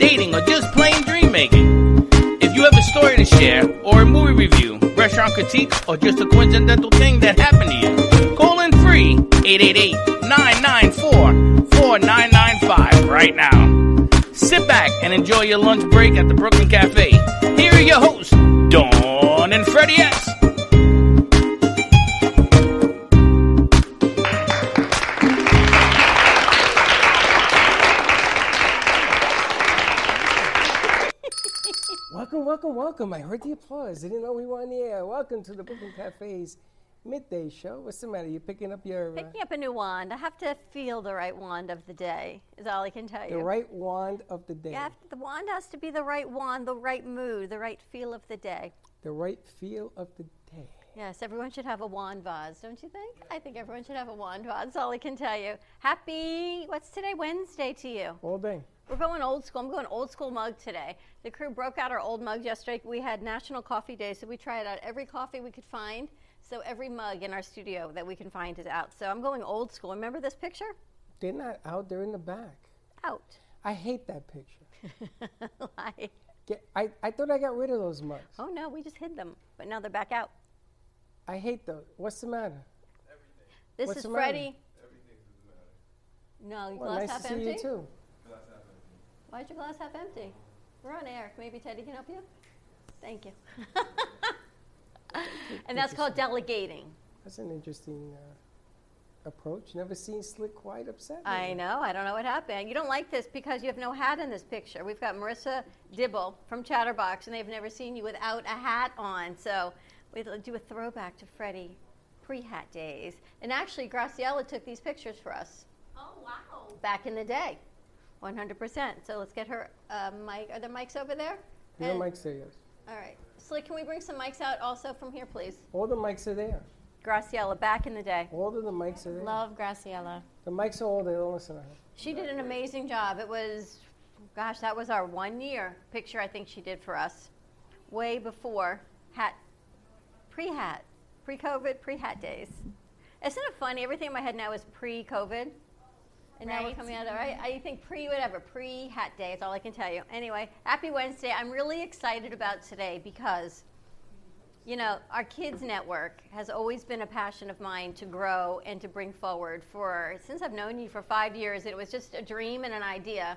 dating, or just plain dream making. If you have a story to share, or a movie review, restaurant critique, or just a coincidental thing that happened to you, call in free 888-994-4995 right now. Sit back and enjoy your lunch break at the Brooklyn Cafe. Here are your hosts, Dawn and Freddie S. Welcome, welcome. I heard the applause. I didn't know we were on the air. Welcome to the Brooklyn Cafe's midday show. What's the matter? You picking up your uh, Picking up a new wand. I have to feel the right wand of the day, is all I can tell you. the right wand of the day? To- the wand has to be the right wand, the right mood, the right feel of the day. The right feel of the day. Yes, everyone should have a wand vase, don't you think? I think everyone should have a wand vase. That's all I can tell you. Happy, what's today? Wednesday to you. All day. We're going old school. I'm going old school mug today. The crew broke out our old mugs yesterday. We had National Coffee Day, so we tried out every coffee we could find. So every mug in our studio that we can find is out. So I'm going old school. Remember this picture? They're not out, they're in the back. Out. I hate that picture. Why? Get, I, I thought I got rid of those mugs. Oh no, we just hid them, but now they're back out. I hate those. What's the matter? Everything. This What's is the matter? Freddie. No, your Well, glass nice half to see empty. you too. Why's your glass half empty? We're on air. Maybe Teddy can help you. Thank you. and that's called delegating. That's an interesting uh, approach. Never seen Slick quite upset. I know. I don't know what happened. You don't like this because you have no hat in this picture. We've got Marisa Dibble from Chatterbox, and they've never seen you without a hat on. So we'll do a throwback to Freddie pre-hat days. And actually, Graciela took these pictures for us. Oh wow! back in the day. 100%. So let's get her uh, mic. Are there mics over there? No And- mics there, yes. All right. Slick, can we bring some mics out also from here, please? All the mics are there. Graciela, back in the day. All of the mics are there. Love Graciela. The mics are all there. Don't listen to her. She did an amazing job. It was, gosh, that was our one year picture I think she did for us. Way before hat, pre hat, pre COVID, pre hat days. Isn't it funny? Everything in my head now is pre COVID. And now we're coming out of right. I think pre whatever, pre hat day is all I can tell you. Anyway, happy Wednesday. I'm really excited about today because you know, our kids network has always been a passion of mine to grow and to bring forward for since I've known you for 5 years. It was just a dream and an idea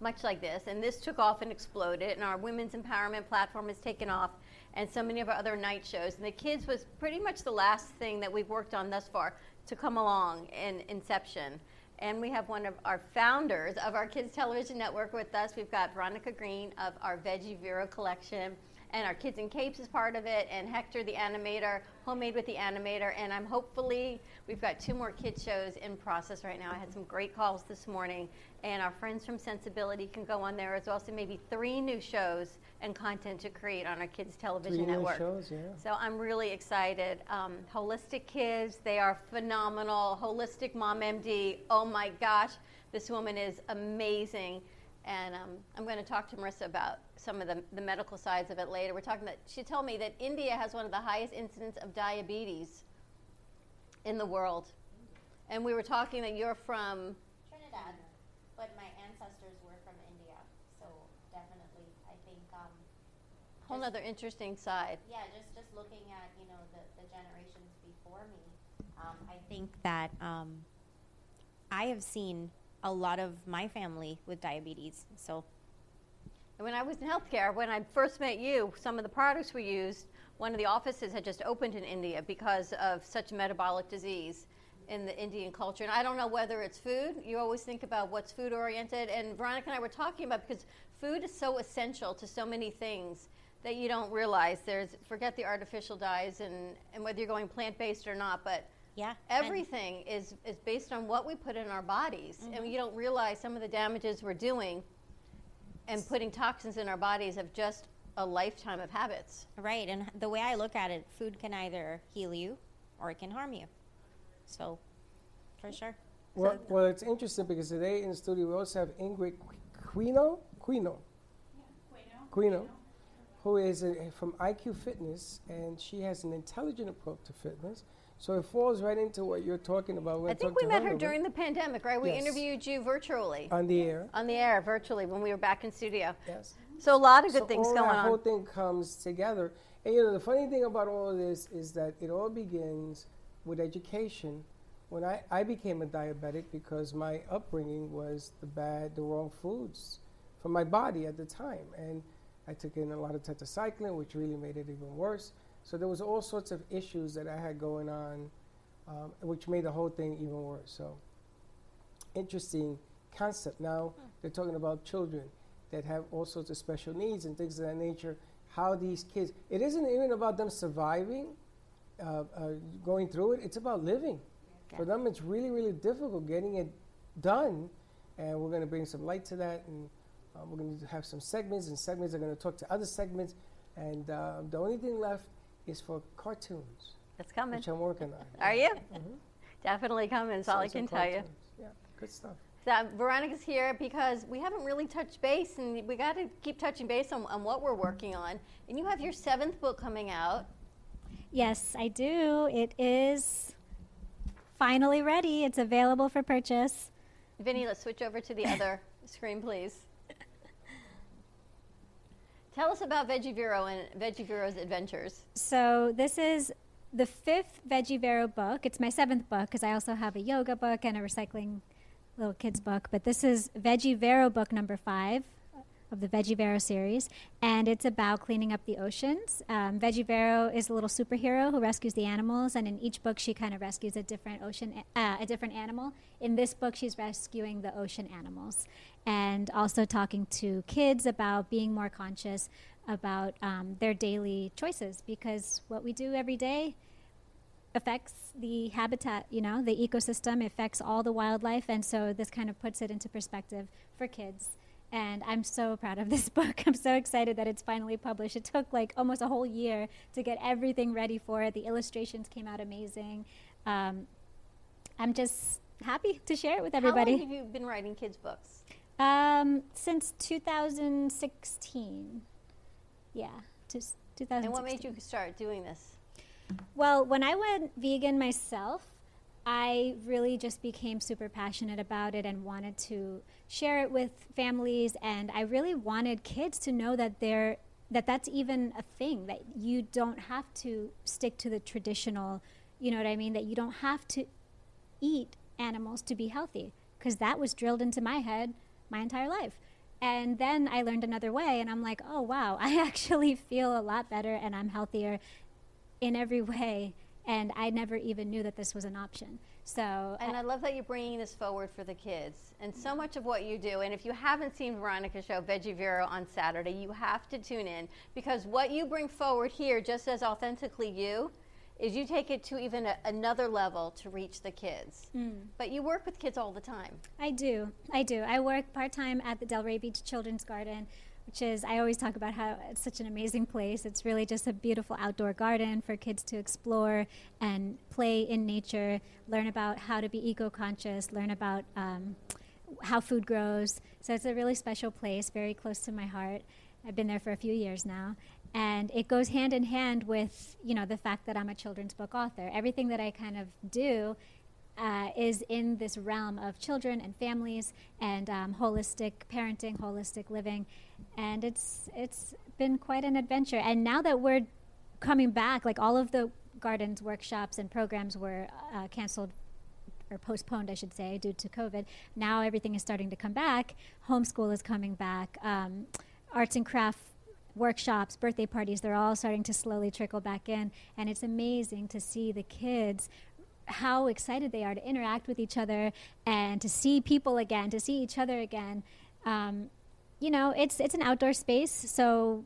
much like this and this took off and exploded and our women's empowerment platform has taken off and so many of our other night shows and the kids was pretty much the last thing that we've worked on thus far to come along in inception and we have one of our founders of our kids television network with us. We've got veronica green of our veggie vero collection and our kids in capes is part of it and hector the animator homemade with the animator and i'm hopefully we've got two more kid shows in process right now i had some great calls this morning and our friends from sensibility can go on there as well so maybe three new shows and content to create on our kids television Three new network shows, yeah. so I'm really excited. Um, Holistic Kids, they are phenomenal. Holistic Mom MD, oh my gosh, this woman is amazing. And um, I'm going to talk to Marisa about some of the, the medical sides of it later. We're talking about, she told me that India has one of the highest incidence of diabetes in the world. And we were talking that you're from, Trinidad, but my ancestors were from India, so definitely, I think, um, whole other interesting side. yeah, just just looking at you know the, the generations before me, um, I think that um, I have seen a lot of my family with diabetes. So when I was in healthcare, when I first met you, some of the products we used, one of the offices had just opened in India because of such metabolic disease in the Indian culture. And I don't know whether it's food. You always think about what's food oriented. And Veronica and I were talking about because food is so essential to so many things that you don't realize. There's forget the artificial dyes and, and whether you're going plant based or not, but yeah, everything is, is based on what we put in our bodies. And mm-hmm. you don't realize some of the damages we're doing and putting toxins in our bodies of just a lifetime of habits. Right, and the way I look at it, food can either heal you or it can harm you. So, for sure. Well, well, it's interesting because today in the studio we also have Ingrid Quino, Quino, Quino, who is a, from IQ Fitness, and she has an intelligent approach to fitness. So it falls right into what you're talking about. I think we met her during the pandemic, right? We Yes. interviewed you virtually on the air. on the air, virtually when we were back in studio. Yes. So a lot of good so things all going that whole thing comes together. And you know, the funny thing about all of this is that it all begins with education. When I, I became a diabetic because my upbringing was the bad, the wrong foods for my body at the time. And I took in a lot of tetracycline, which really made it even worse. So there was all sorts of issues that I had going on, um, which made the whole thing even worse. So interesting concept. Now they're talking about children that have all sorts of special needs and things of that nature. How these kids, it isn't even about them surviving, uh, uh, going through it, it's about living. For them, it's really, really difficult getting it done. And we're going to bring some light to that. And uh, we're going to have some segments, and segments are going to talk to other segments. And uh, the only thing left is for cartoons, That's coming. which I'm working on. Are you? Mhm. Definitely coming, is all I can tell you. Yeah, good stuff. So Veronica's here because we haven't really touched base, and we got to keep touching base on, on what we're working on. And you have your seventh book coming out. Yes, I do. It is finally ready. It's available for purchase. Vinny, let's switch over to the other screen, please. Tell us about Veggie Vero and Veggie Vero's adventures. So, this is the fifth Veggie Vero book. It's my seventh book because I also have a yoga book and a recycling little kids book. But this is Veggie Vero book number five of the Veggie Vero series, and it's about cleaning up the oceans. Um, is a little superhero who rescues the animals, and in each book she kind of rescues a different ocean, uh, a different animal. In this book, she's rescuing the ocean animals, and also talking to kids about being more conscious about um, their daily choices because what we do every day affects the habitat, you know, the ecosystem, affects all the wildlife. And so this kind of puts it into perspective for kids. And I'm so proud of this book. I'm so excited that it's finally published. It took like almost a whole year to get everything ready for it. The illustrations came out amazing. Um, I'm just happy to share it with everybody. How long have you been writing kids' books? Um, since 2016. Yeah, just 2016. And what made you start doing this? Well, when I went vegan myself, I really just became super passionate about it and wanted to share it with families and I really wanted kids to know that they're that that's even a thing that you don't have to stick to the traditional, you know what I mean, that you don't have to eat animals to be healthy because that was drilled into my head my entire life. And then I learned another way and I'm like, "Oh wow, I actually feel a lot better and I'm healthier in every way and i never even knew that this was an option so And I love that you're bringing this forward for the kids. And so much of what you do, and if you haven't seen Veronica's show, Veggie Vero, on Saturday, you have to tune in because what you bring forward here, just as authentically you, is you take it to even a, another level to reach the kids. Hmm. But you work with kids all the time. i do i do i work part-time at the delray beach children's garden which is i always talk about how it's such an amazing place it's really just a beautiful outdoor garden for kids to explore and play in nature learn about how to be eco-conscious learn about um, how food grows. So it's a really special place, very close to my heart. I've been there for a few years now. And it goes hand in hand with, you know, the fact that I'm a children's book author. Everything that I kind of do uh, is in this realm of children and families and um, holistic parenting, holistic living. And it's, it's been quite an adventure. And now that we're coming back, like all of the gardens, workshops, and programs were uh, canceled or postponed, I should say, due to COVID. Now everything is starting to come back. Homeschool is coming back. Um, arts and craft workshops, birthday parties, they're all starting to slowly trickle back in. And it's amazing to see the kids how excited they are to interact with each other and to see people again, to see each other again. Um, you know, it's it's an outdoor space, so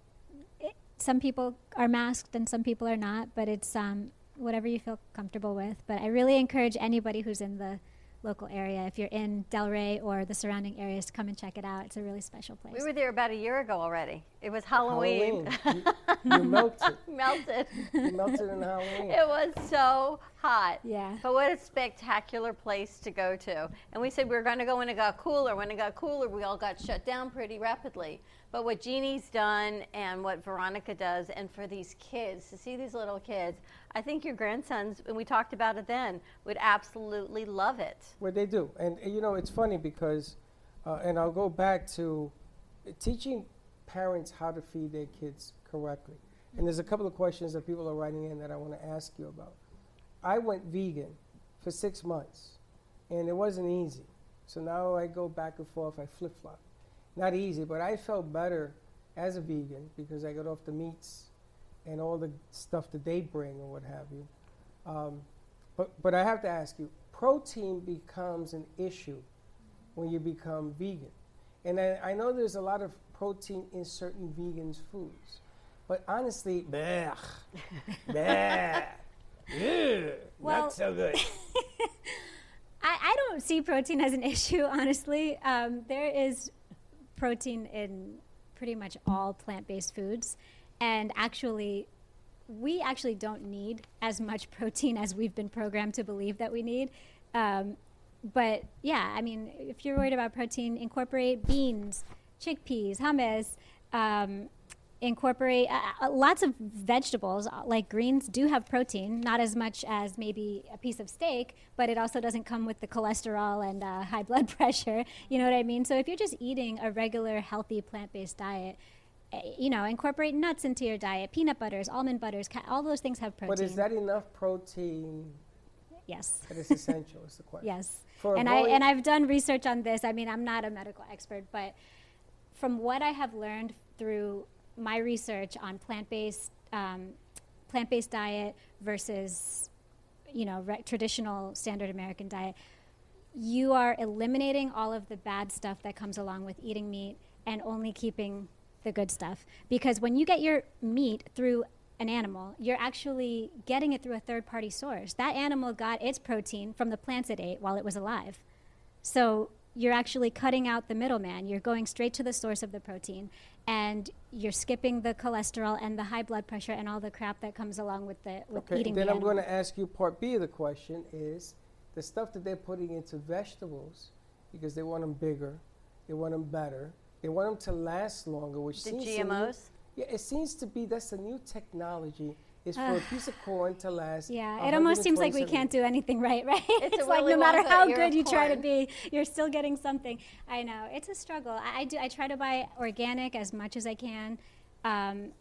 it, some people are masked and some people are not, but it's um, whatever you feel comfortable with. But I really encourage anybody who's in the local area. If you're in Delray or the surrounding areas, come and check it out. It's a really special place. We were there about a year ago already. It was Halloween. Halloween. you, you melted. Melted. You melted in Halloween. It was so hot. Yeah. But what a spectacular place to go to. And we said we were going to go when it got cooler. When it got cooler, we all got shut down pretty rapidly. But what Jeannie's done and what Veronica does, and for these kids, to see these little kids, I think your grandsons, and we talked about it then, would absolutely love it. Well, they do. And, you know, it's funny because, uh, and I'll go back to teaching parents how to feed their kids correctly. And there's a couple of questions that people are writing in that I want to ask you about. I went vegan for six months, and it wasn't easy. So now I go back and forth, I flip flop. Not easy, but I felt better as a vegan because I got off the meats and all the stuff that they bring or what have you. Um, but, but I have to ask you protein becomes an issue when you become vegan. And I, I know there's a lot of protein in certain vegans' foods. But honestly, bleh, bleh, ew, Well- not so good. I, I don't see protein as an issue, honestly. Um, there is protein in pretty much all plant based foods. And actually, we actually don't need as much protein as we've been programmed to believe that we need. Um, but yeah, I mean, if you're worried about protein, incorporate beans, chickpeas, hummus. Um, incorporate uh, uh, lots of vegetables uh, like greens do have protein not as much as maybe a piece of steak but it also doesn't come with the cholesterol and uh, high blood pressure you know what i mean so if you're just eating a regular healthy plant-based diet you know incorporate nuts into your diet peanut butters almond butters ca- all those things have protein But is that enough protein yes that is essential? is the question. Yes. For and I, and I've done research on this. I mean, I'm not a medical expert, but from what I have learned through my research on plant-based um, plant-based diet versus you know re- traditional standard American diet, you are eliminating all of the bad stuff that comes along with eating meat and only keeping the good stuff. Because when you get your meat through an animal, you're actually getting it through a third party source. That animal got its protein from the plants it ate while it was alive. So you're actually cutting out the middleman. You're going straight to the source of the protein and you're skipping the cholesterol and the high blood pressure and all the crap that comes along with the with Okay, eating then the I'm going to ask you part B of the question is the stuff that they're putting into vegetables because they want them bigger, they want them better, they want them to last longer, which The seems to me- GMOs? yeah, it seems to be that's a new technology. Is for a piece of corn to last. Yeah, it almost seems like we can't do anything right, right? It's It's, a like Willy no matter how good of you try to corn. be, you're still getting something. I know it's a struggle. I, I do. I try to buy organic as much as I can, um,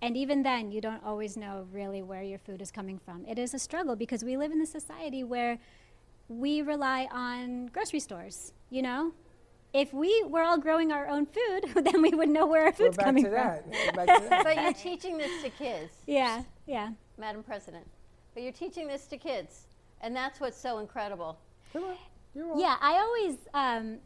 and even then, you don't always know really where your food is coming from. It is a struggle because we live in a society where we rely on grocery stores. You know, if we were all growing our own food, then we would know where our food's back coming to from. that. Go back to that. But you're teaching this to kids, Yeah, yeah. Madam President. But you're teaching this to kids. And that's what's so incredible. Come on, you're on. Yeah, I always um,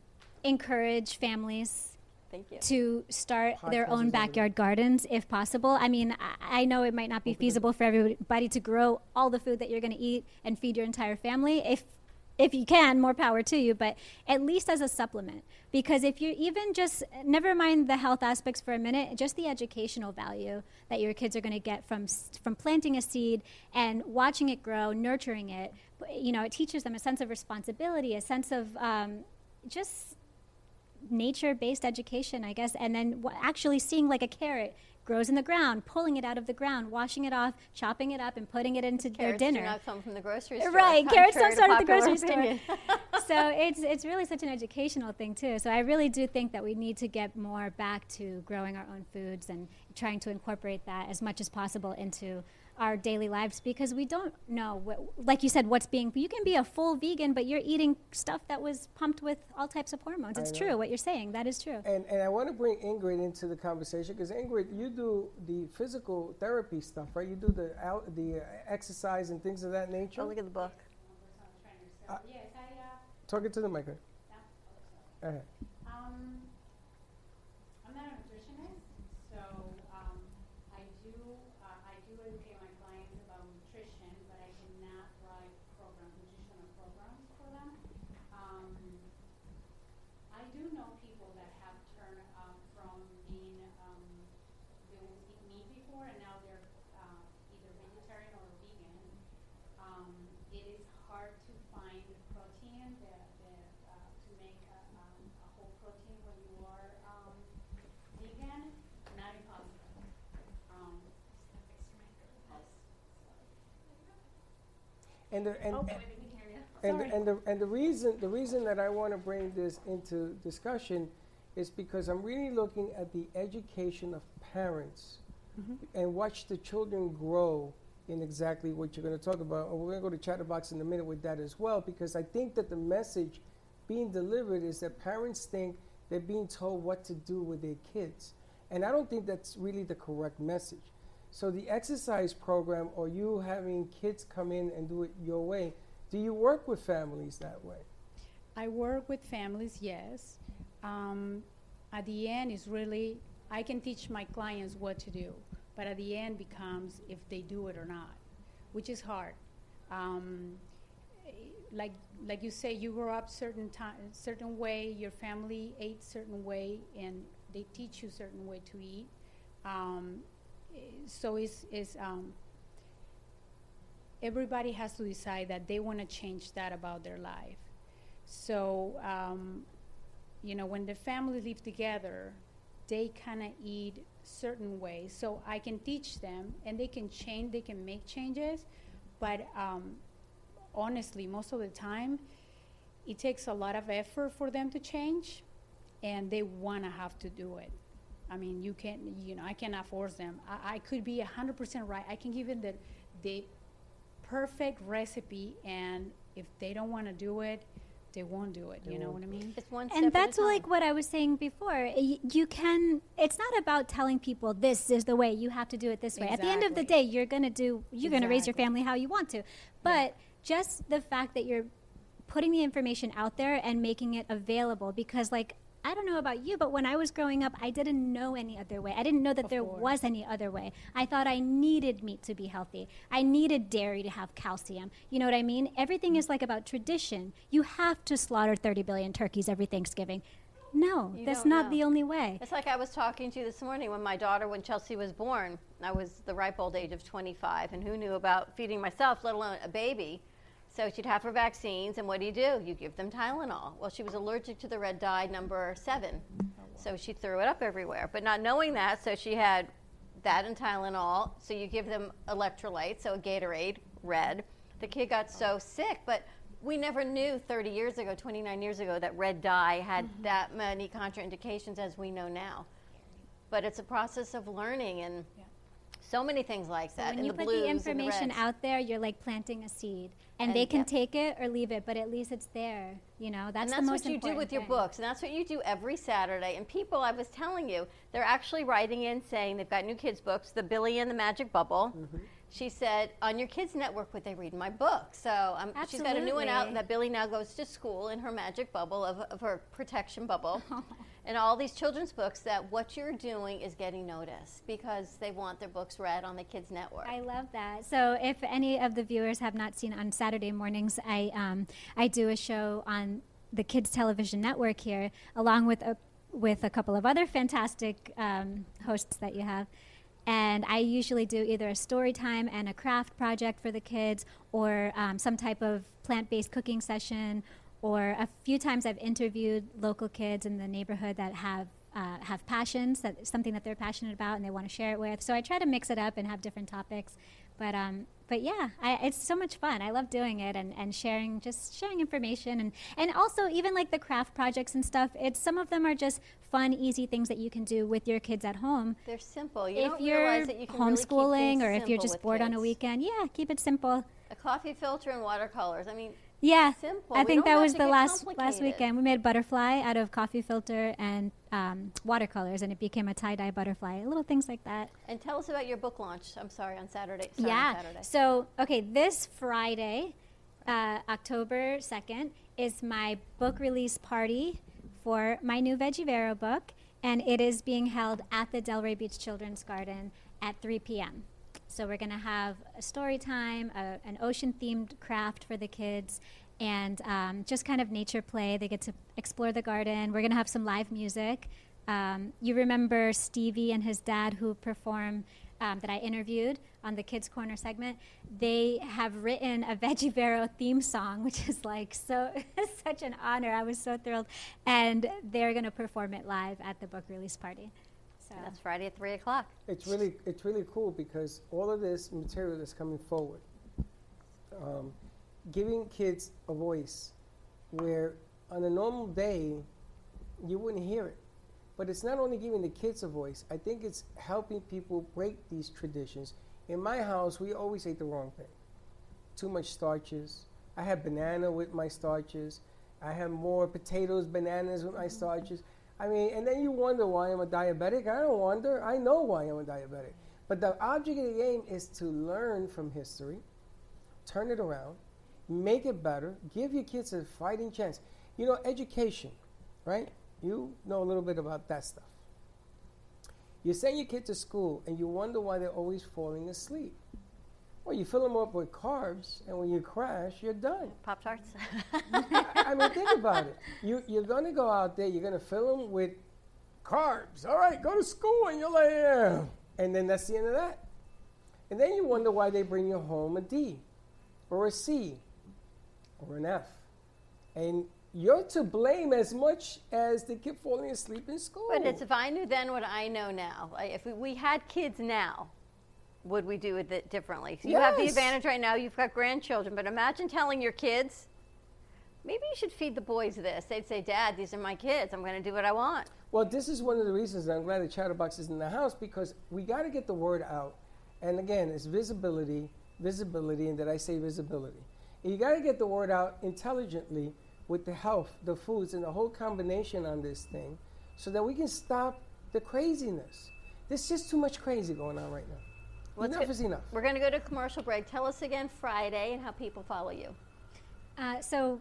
encourage families Thank you. to start their own is backyard gardens if possible. I mean, I, I know it might not be feasible for everybody to grow all the food that you're going to eat and feed your entire family. If if you can, more power to you, but at least as a supplement. Because if you even just, never mind the health aspects for a minute, just the educational value that your kids are going to get from, from planting a seed and watching it grow, nurturing it, you know, it teaches them a sense of responsibility, a sense of um, just nature based education, I guess, and then actually seeing like a carrot grows in the ground, pulling it out of the ground, washing it off, chopping it up, and putting it into their Carrots do dinner. not come from the grocery store. Right, carrots don't start at the grocery popular store. so it's it's really such an educational thing too. So I really do think that we need to get more back to growing our own foods and trying to incorporate that as much as possible into our daily lives because we don't know what, like you said what's being you can be a full vegan but you're eating stuff that was pumped with all types of hormones it's true what you're saying that is true And, and I want to bring Ingrid into the conversation because Ingrid, you do the physical therapy stuff, right? You do the out, the uh, exercise and things of that nature. Oh, look at the book. Talk it to the mic. Go ahead. Um, I'm not a nutritionist, so um, I do uh, I do educate my clients about nutrition, but I cannot write programs, nutritional programs for them. um, I do know people that have turned um, from being um, they would eat meat before and now they're uh, either vegetarian or vegan. Um, it is hard to find protein that, that uh, to make a, um, a whole protein when you are um, vegan. Not impossible. Um, And the, and, oh, and- can hear you. And, Sorry. and the and the reason the reason that I want to bring this into discussion is because I'm really looking at the education of parents mm-hmm. and watch the children grow in exactly what you're going to talk about. And we're going to go to Chatterbox in a minute with that as well because I think that the message being delivered is that parents think they're being told what to do with their kids. And I don't think that's really the correct message. So the exercise program or you having kids come in and do it your way, do you work with families that way? I work with families, yes. Um, at the end, is really I can teach my clients what to do, but at the end becomes if they do it or not, which is hard. Um, like like you say, you grow up certain time, certain way. Your family ate certain way, and they teach you certain way to eat. Um, so it's, it's um, everybody has to decide that they want to change that about their life. So, um, you know, when the family live together, they kind of eat certain ways. So I can teach them, and they can change. They can make changes, but um, honestly, most of the time, it takes a lot of effort for them to change, and they want to have to do it. I mean, you can't, you know, I cannot force them. I, I could be 100% right. I can give them the, the perfect recipe, and if they don't want to do it, they won't do it. You know what I mean? It's one step and that's like what I was saying before. Y- You can. It's not about telling people this is the way you have to do it this way. At the end of the day, you're gonna do. You're gonna raise your family how you want to. But just the fact that you're putting the information out there and making it available, because like. I don't know about you, but when I was growing up, I didn't know any other way. I didn't know that Of there was any other way. I thought I needed meat to be healthy. I needed dairy to have calcium. You know what I mean? Everything is like about tradition. You have to slaughter 30 billion turkeys every Thanksgiving. No, You that's don't not know. the only way. It's like I was talking to you this morning when my daughter, when Chelsea was born, I was the ripe old age of 25, and who knew about feeding myself, let alone a baby? So she'd have her vaccines, and what do you do? You give them Tylenol. Well, she was allergic to the red dye number seven, so she threw it up everywhere. But not knowing that, so she had that and Tylenol. So you give them electrolytes, so a Gatorade, red. The kid got so sick, but we never knew 30 years ago, 29 years ago, that red dye had Mm-hmm. that many contraindications as we know now. But it's a process of learning and so many things like So that. when and you the put the and the information out there, you're like planting a seed, and, And they can yep. take it or leave it, but at least it's there. You know, that's and the that's most what you do with your books, and that's what you do every Saturday. And people, I was telling you, they're actually writing in saying they've got new kids' books, The Billy and the Magic Bubble. Mm-hmm. She said, on your kids' network, would they read my book? So um, she's got a new one out that Billy now goes to school in her magic bubble of, of her protection bubble. and all these children's books that what you're doing is getting noticed because they want their books read on the kids' network. I love that. So, if any of the viewers have not seen on Saturday mornings, I um, I do a show on the Kids Television Network here, along with a with a couple of other fantastic um, hosts that you have. And I usually do either a story time and a craft project for the kids, or um, some type of plant based cooking session, or a few times I've interviewed local kids in the neighborhood that have uh, have passions that something that they're passionate about and they want to share it with. So I try to mix it up and have different topics. But um, but yeah, I, it's so much fun. I love doing it and, and sharing just sharing information and and also even like the craft projects and stuff. It's some of them are just fun, easy things that you can do with your kids at home. They're simple. You if don't you're realize that you can really homeschooling things or if you're just bored on a weekend, yeah, keep it simple. A coffee filter and watercolors. I mean, Yeah, Simple. I We think that was the last last weekend. We made a butterfly out of coffee filter and um, watercolors, and it became a tie dye butterfly. Little things like that. and tell us about your book launch. I'm sorry, on Saturday. Sorry, yeah. On Saturday. So okay, this Friday, uh, October second, is my book release party for my new Veggie Vero book, and it is being held at the Delray Beach Children's Garden at 3 p.m. So we're going to have a story time, a, an ocean-themed craft for the kids, and um, just kind of nature play. They get to explore the garden. We're going to have some live music. Um, you remember Stevie and his dad who perform um, that I interviewed on the Kids Corner segment. They have written a Veggie Vero theme song, which is like so such an honor. I was so thrilled, and they're going to perform it live at the book release party. So That's Friday at three o'clock. It's really it's really cool because all of this material is coming forward, um, giving kids a voice where on a normal day you wouldn't hear it. But it's not only giving the kids a voice. I think it's helping people break these traditions. In my house, we always ate the wrong thing. Too much starches. I had banana with my starches. I had more potatoes, bananas with my starches. I mean, and then you wonder why I'm a diabetic. I don't wonder. I know why I'm a diabetic. But the object of the game is to learn from history, turn it around, make it better, give your kids a fighting chance. You know, education, right? You know a little bit about that stuff. You send your kid to school and you wonder why they're always falling asleep. Well, you fill them up with carbs, and when you crash, you're done. Pop Tarts. I, I mean, think about it. You, you're going to go out there, you're going to fill them with carbs. All right, go to school, and you're like, yeah. And then that's the end of that. And then you wonder why they bring you home a D, or a C, or an F. And you're to blame as much as the kid falling asleep in school. but it's if I knew then what I know now. If we, we had kids now, would we do it differently? You have the advantage right now. You've got grandchildren, but imagine telling your kids, maybe you should feed the boys this. They'd say, Dad, these are my kids. I'm going to do what I want. Well, this is one of the reasons I'm glad the Chatterbox is in the house because we got to get the word out. And again, it's visibility, visibility, and did I say visibility? And you got to get the word out intelligently with the health, the foods, and the whole combination on this thing so that we can stop the craziness. There's just too much crazy going on right now. Let's enough go- is enough. We're going to go to commercial break. Tell us again Friday and how people follow you. Uh, so,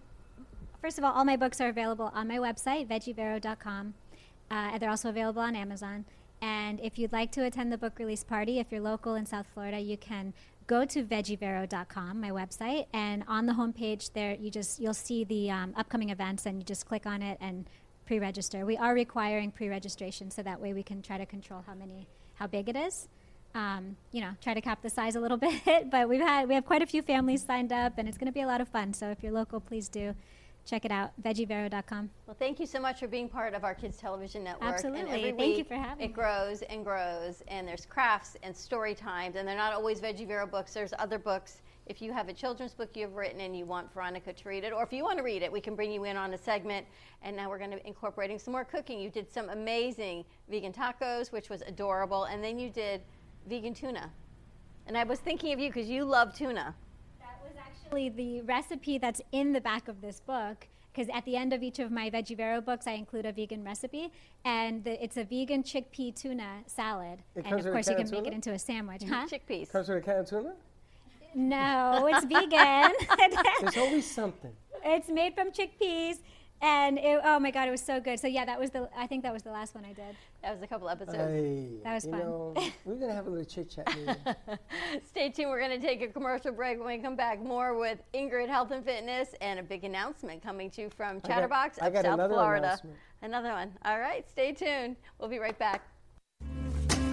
first of all, all my books are available on my website, veggievero.com. Uh, and they're also available on Amazon. And if you'd like to attend the book release party, if you're local in South Florida, you can go to veggievero.com, my website, and on the homepage there, you just you'll see the um, upcoming events, and you just click on it and pre-register. We are requiring pre-registration, so that way we can try to control how many, how big it is. Um, you know, try to cap the size a little bit, but we've had we have quite a few families signed up, and it's going to be a lot of fun. So if you're local, please do check it out. Veggievero.com. Well, thank you so much for being part of our Kids Television Network. And Absolutely. every Thank you for having It grows and grows, and there's crafts and story times, and they're not always Veggie Vero books. There's other books. If you have a children's book you've written and you want Veronica to read it, or if you want to read it, we can bring you in on a segment. And now we're going to be incorporating some more cooking. You did some amazing vegan tacos, which was adorable, and then you did vegan tuna. And I was thinking of you because you love tuna. That was actually the recipe that's in the back of this book. Because at the end of each of my Veggievero books, I include a vegan recipe, and the, it's a vegan chickpea tuna salad. It and of with a course, you can can make it into a sandwich, huh? Chickpeas. Comes with a can of tuna? No, it's vegan. There's always something. it's made from chickpeas, and it, oh my god, it was so good. So yeah, that was the. I think that was the last one I did. That was a couple episodes. Hey, That was you fun. know, we're going to have a little chit chat later. Stay tuned. We're going to take a commercial break. When we come back, more with Ingrid Health and Fitness and a big announcement coming to you from Chatterbox I of got South another Florida. announcement. Another one. All right. Stay tuned. We'll be right back.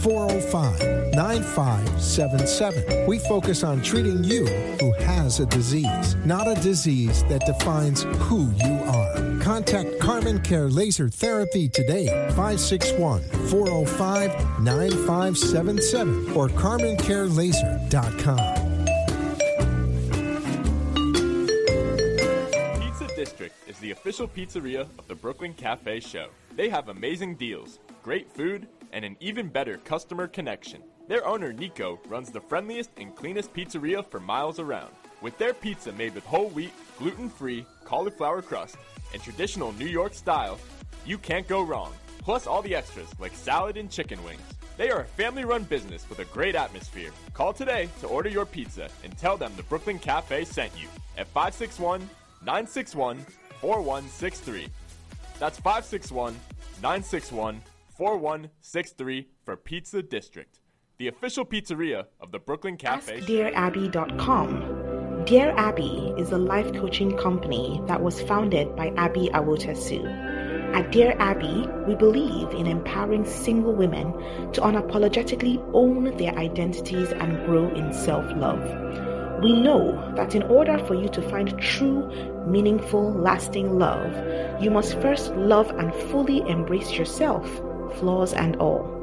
405 9577. We focus on treating you who has a disease, not a disease that defines who you are. Contact Carmen Care Laser Therapy today, 561 405 9577 or CarmenCareLaser.com. Pizza District is the official pizzeria of the Brooklyn Cafe Show. They have amazing deals, great food, and an even better customer connection. Their owner, Nico, runs the friendliest and cleanest pizzeria for miles around. With their pizza made with whole wheat, gluten free, cauliflower crust, and traditional New York style, you can't go wrong. Plus all the extras like salad and chicken wings. They are a family run business with a great atmosphere. Call today to order your pizza and tell them the Brooklyn Cafe sent you at 561 961 4163. That's 561 961 4163 for Pizza District, the official pizzeria of the Brooklyn Cafe. AskDearAbby.com. Dear Abby is a life coaching company that was founded by Abby Awotasu. At Dear Abby, we believe in empowering single women to unapologetically own their identities and grow in self love. We know that in order for you to find true, meaningful, lasting love, you must first love and fully embrace yourself, flaws and all.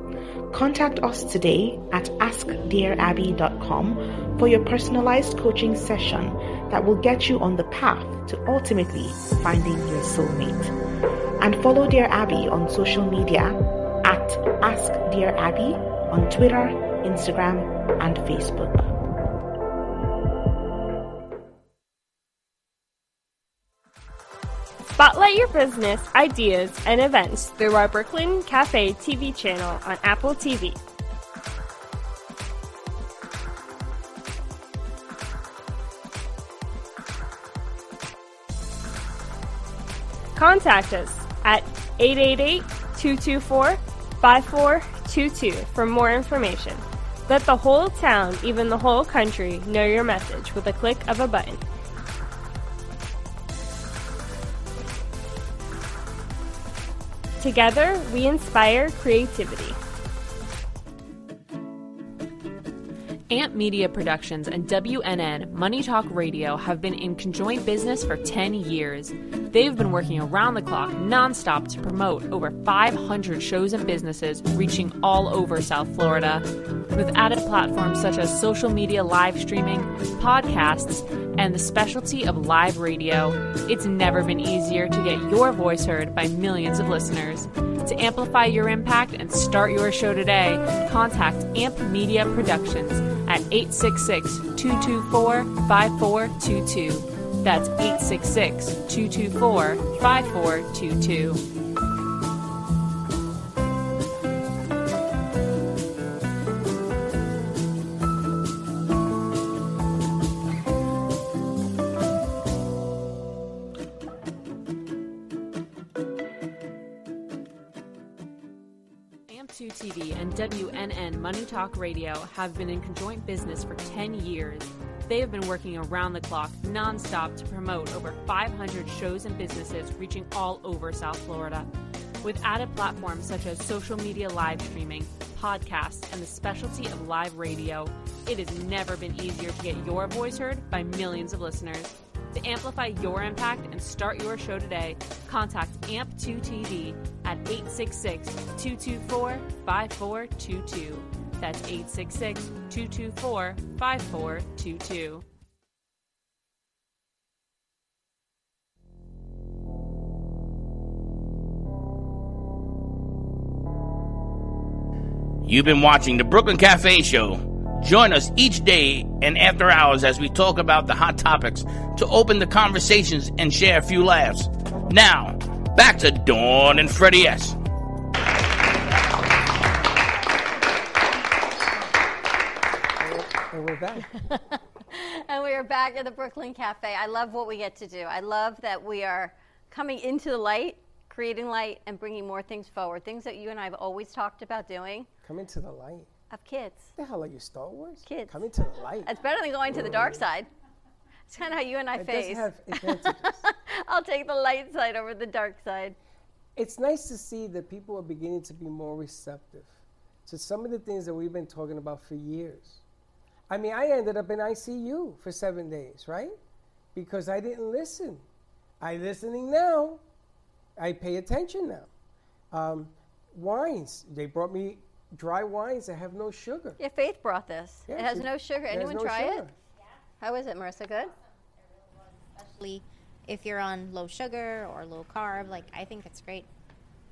Contact us today at askdearabby.com for your personalized coaching session that will get you on the path to ultimately finding your soulmate. And follow Dear Abby on social media at Ask Dear Abby on Twitter, Instagram, and Facebook. Spotlight your business, ideas, and events through our Brooklyn Cafe TV channel on Apple TV. Contact us at 888-224-5422 for more information. Let the whole town, even the whole country, know your message with a click of a button. Together, we inspire creativity. Amp Media Productions and WNN Money Talk Radio have been in conjoint business for 10 years. They've been working around the clock nonstop to promote over 500 shows and businesses reaching all over South Florida. With added platforms such as social media live streaming, podcasts, and the specialty of live radio, it's never been easier to get your voice heard by millions of listeners. To amplify your impact and start your show today, contact Amp Media Productions at 866 224 5422. That's 866 224 5422. WNN Money Talk Radio have been in conjoint business for 10 years. They have been working around the clock nonstop to promote over 500 shows and businesses reaching all over South Florida. With added platforms such as social media live streaming, podcasts, and the specialty of live radio, it has never been easier to get your voice heard by millions of listeners. To amplify your impact and start your show today, contact AMP2TV at 866 224 5422. That's 866 224 5422. You've been watching the Brooklyn Cafe Show. Join us each day and after hours as we talk about the hot topics to open the conversations and share a few laughs. Now, back to Dawn and Freddie S. And we're back. and we are back at the Brooklyn Cafe. I love what we get to do. I love that we are coming into the light, creating light, and bringing more things forward. Things that you and I have always talked about doing Coming to the light. Of kids. The hell are you, Star Wars? Kids. Coming to the light. It's better than going to the dark side. It's kind of how you and I It does face. have advantages. I'll take the light side over the dark side. it's nice to see that people are beginning to be more receptive to some of the things that we've been talking about for years. I mean, I ended up in ICU for seven days, right? Because I didn't listen. I listening now. I pay attention now. Um, wines. They brought me dry wines that have no sugar. Yeah, Faith brought this. Yeah, it has she- no sugar. Anyone no try it? sugar. How is it, Marisa? Good? Especially if you're on low sugar or low carb, like I think it's great.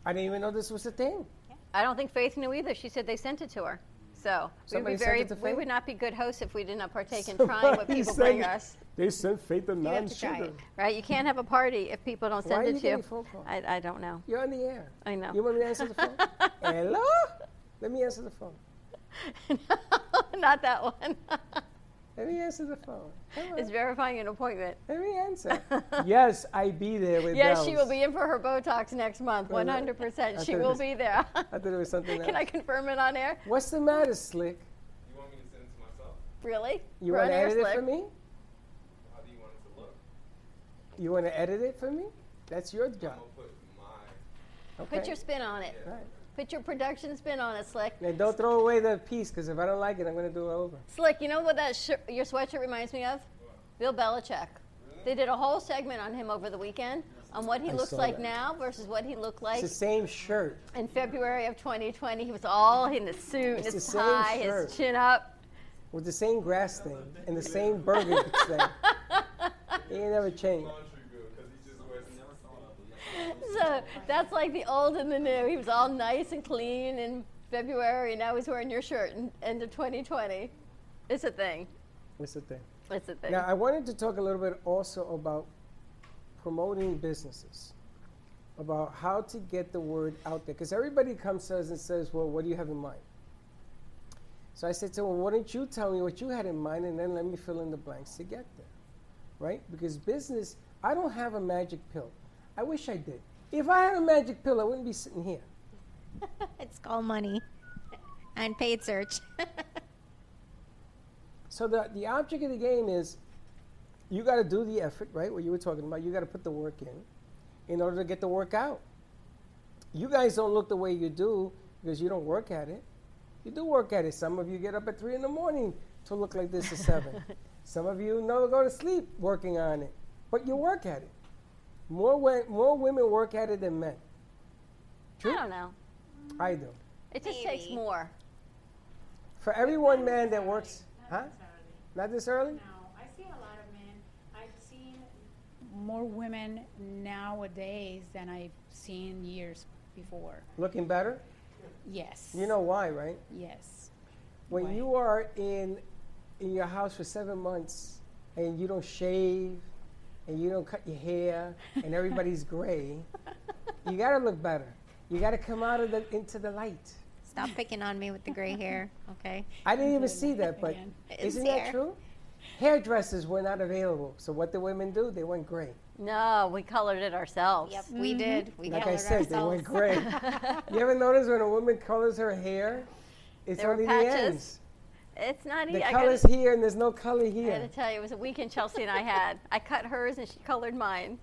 I didn't even know this was a thing. I don't think Faith knew either. She said they sent it to her. So we would Somebody be sent very it to we would not be good hosts if we did not partake in trying what Somebody people sent bring us. They sent Faith a You have to try non-sugar. it, right? You can't have a party if people don't Why send are it you to you. getting phone calls? I, I don't know. You're on the air. I know. You want me to answer the phone? Hello? Let me answer the phone. Not that one. Let me answer the phone. It's verifying an appointment. Let me answer. yes, I be there with Yes, she will be in for her Botox next month. Oh, 100%. I She will was- be there. I thought it was something else. Can I confirm it on air? What's the matter, Slick? You want me to send it to myself? Really? You We're want to on air, edit it for me? How do you want it to look? You want to edit it for me? That's your I'm job. gonna put my. Okay. Put your spin on it. Right. Put your production spin on it, Slick. Now don't throw away the piece because if I don't like it, I'm going to do it over. Slick, you know what that sh- your sweatshirt reminds me of? Bill Belichick. They did a whole segment on him over the weekend on what he I looks like that. now versus what he looked like It's the same shirt. in February of 2020. He was all in the suit, It's and his tie, shirt. his chin up. with the same grass thing and the same burger thing. He ain't never changed. Laundry bill, because he just wears. So that's like the old and the new. He was all nice and clean in February, and now he's wearing your shirt in end of 2020. It's a thing. That's the thing. It's a thing. Now, I wanted to talk a little bit also about promoting businesses, about how to get the word out there. Because everybody comes to us and says, Well, what do you have in mind? So I said to him, Why don't you tell me what you had in mind and then let me fill in the blanks to get there? Right? Because business, I don't have a magic pill. I wish I did. If I had a magic pill, I wouldn't be sitting here. it's called money and paid search. So the, the object of the game is you got to do the effort, right? What you were talking about. You got to put the work in in order to get the work out. You guys don't look the way you do because you don't work at it. You do work at it. Some of you get up at three in the morning to look like this at seven. Some of you never go to sleep working on it, but you work at it. More wo- more women work at it than men. I don't know. I do. It just takes more. For every one man that works, huh? Not this early? No, I see a lot of men. I've seen more women nowadays than I've seen years before. Looking better? Yes. You know why, right? Yes. when Why? you are in in your house for seven months and you don't shave and you don't cut your hair and everybody's gray, you gotta look better. You gotta come out of the into the light. Stop picking on me with the gray hair, okay? I didn't even see that, but It's isn't that true? Hairdressers were not available, so what the women do? They went gray. No, we colored it ourselves. Yep, we mm-hmm. did. We Like I colored said, they went gray. you ever notice when a woman colors her hair, it's There were only the ends. It's not The easy. I color's gotta, here and there's no color here. I gotta tell you, it was a weekend Chelsea and I had. I cut hers and she colored mine.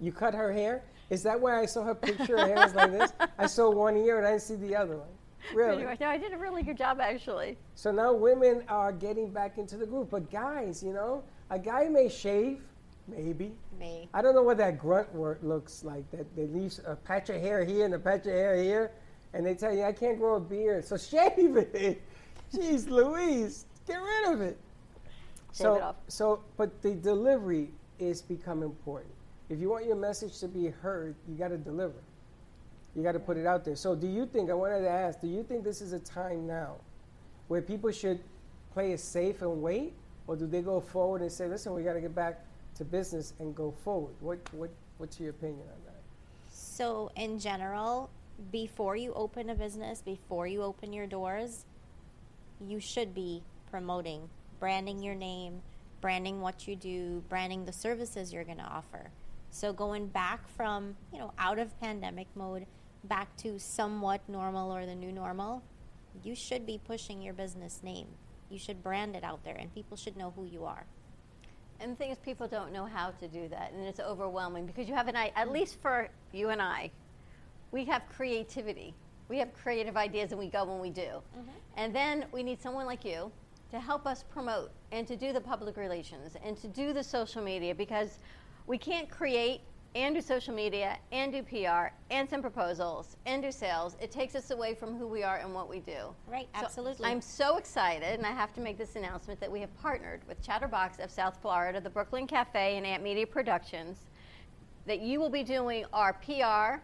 You cut her hair? Is that why I saw her picture? Her hair was like this. I saw one ear and I didn't see the other one. Really? Anyway, no, I did a really good job actually. So now women are getting back into the group, but guys, you know, a guy may shave, maybe. Me. I don't know what that grunt work looks like. That they leave a patch of hair here and a patch of hair here, and they tell you I can't grow a beard, so shave it. Jeez, Louise, get rid of it. Shave so, it off. so, but the delivery is become important. If you want your message to be heard, you got to deliver. You got to put it out there. So, do you think? I wanted to ask. Do you think this is a time now where people should play it safe and wait, or do they go forward and say, "Listen, we got to get back to business and go forward"? What, what, what's your opinion on that? So, in general, before you open a business, before you open your doors, you should be promoting, branding your name, branding what you do, branding the services you're going to offer. So, going back from, you know, out of pandemic mode back to somewhat normal or the new normal, you should be pushing your business name. You should brand it out there and people should know who you are. And the thing is, people don't know how to do that, and it's overwhelming because you have an at least for you and I, we have creativity. We have creative ideas, and we go when we do. Mm-hmm. And then we need someone like you to help us promote and to do the public relations and to do the social media because we can't create and do social media and do PR and send proposals and do sales. It takes us away from who we are and what we do. Right, So absolutely. I'm so excited, and I have to make this announcement that we have partnered with Chatterbox of South Florida, the Brooklyn Cafe, and Ant Media Productions. That you will be doing our PR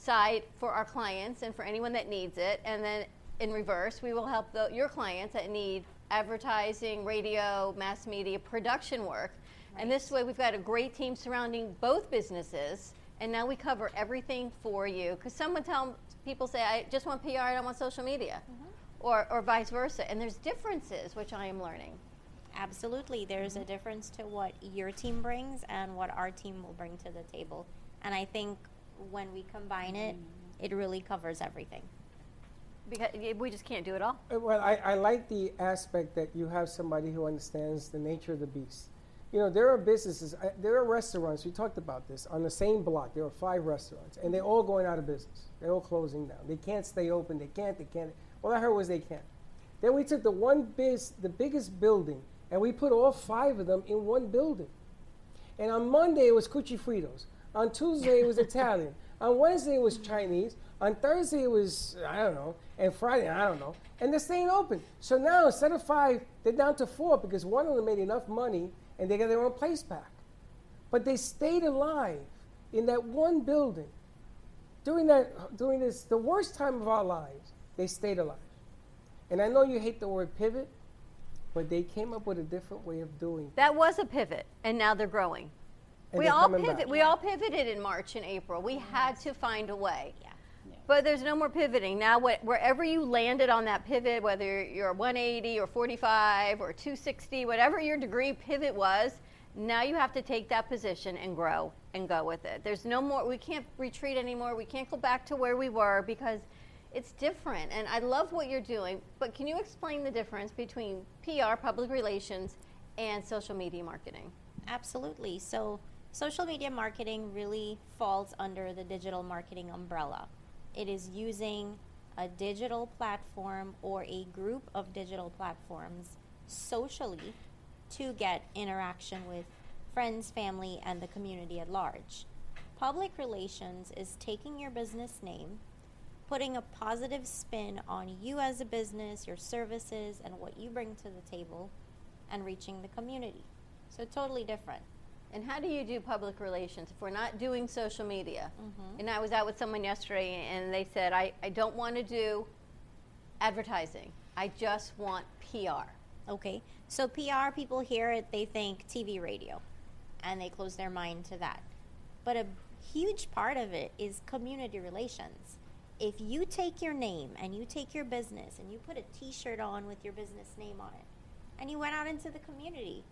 site for our clients and for anyone that needs it, and then in reverse, we will help the, your clients that need advertising, radio, mass media production work. And this way, we've got a great team surrounding both businesses, and now we cover everything for you. Because someone tell people say, "I just want PR, I don't want social media," mm-hmm. or or vice versa. And there's differences, which I am learning. Absolutely. There's a mm-hmm. difference to what your team brings and what our team will bring to the table. And I think when we combine it, it really covers everything. Because we just can't do it all. Uh, Well, I, I like the aspect that you have somebody who understands the nature of the beast. You know, there are businesses, uh, there are restaurants, we talked about this, on the same block, there are five restaurants, and they're all going out of business. They're all closing down. They can't stay open, they can't, they can't. All I heard was they can't. Then we took the one biz, the biggest building, and we put all five of them in one building. And on Monday it was Cuchifritos. On Tuesday it was Italian. On Wednesday it was Chinese. On Thursday it was I don't know. And Friday I don't know. And they're staying open. So now instead of five, they're down to four because one of them made enough money and they got their own place back. But they stayed alive in that one building during that during this the worst time of our lives. They stayed alive. And I know you hate the word pivot, but they came up with a different way of doing. That was a pivot, and now they're growing. And we all coming pivot. back. We all pivoted in March and April. We had to find a way. Yeah. But there's no more pivoting now. What, wherever you landed on that pivot, whether you're 180 or 45 or 260, whatever your degree pivot was, now you have to take that position and grow and go with it. There's no more. We can't retreat anymore. We can't go back to where we were because it's different. And I love what you're doing. But can you explain the difference between PR, public relations, and social media marketing? Absolutely. So, social media marketing really falls under the digital marketing umbrella. It is using a digital platform or a group of digital platforms socially to get interaction with friends, family, and the community at large. Public relations is taking your business name, putting a positive spin on you as a business, your services, and what you bring to the table, and reaching the community. So, totally different. And how do you do public relations if we're not doing social media? Mm-hmm. And I was out with someone yesterday and they said, I, I don't want to do advertising, I just want PR. Okay, so PR people hear it, they think TV, radio, and they close their mind to that. But a huge part of it is community relations. If you take your name and you take your business and you put a t shirt on with your business name on it, and you went out into the community,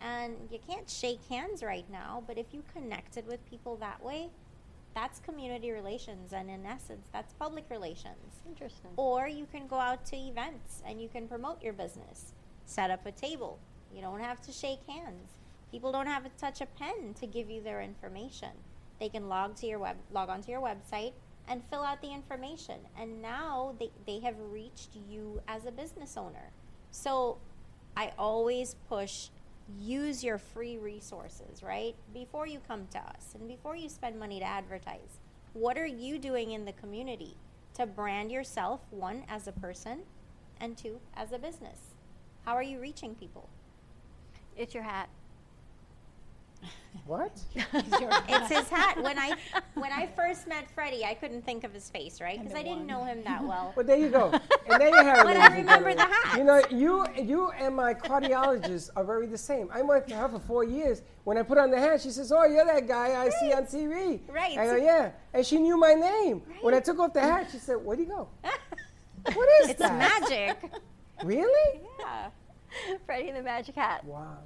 and you can't shake hands right now, but if you connected with people that way, that's community relations, and in essence, that's public relations. Interesting. Or you can go out to events and you can promote your business. Set up a table. You don't have to shake hands. People don't have to touch a pen to give you their information. They can log to your web log onto your website and fill out the information. And now they, they have reached you as a business owner. So I always push use your free resources, right? Before you come to us and before you spend money to advertise. What are you doing in the community to brand yourself, one, as a person, and two, as a business? How are you reaching people? It's your hat. What? it's his hat. When I when I first met Freddie, I couldn't think of his face, right? Because I didn't know him that well. Well, there you go. And there you have it. But I remember the hat. You know, you you and my cardiologist are very the same. I went to her for four years. When I put on the hat, she says, "Oh, you're that guy I see on TV." Right. I go, "Yeah," and she knew my name. Right. When I took off the hat, she said, "Where'd he go?" what is It's that? magic. Really? Yeah. Freddie the Magic Hat. Wow.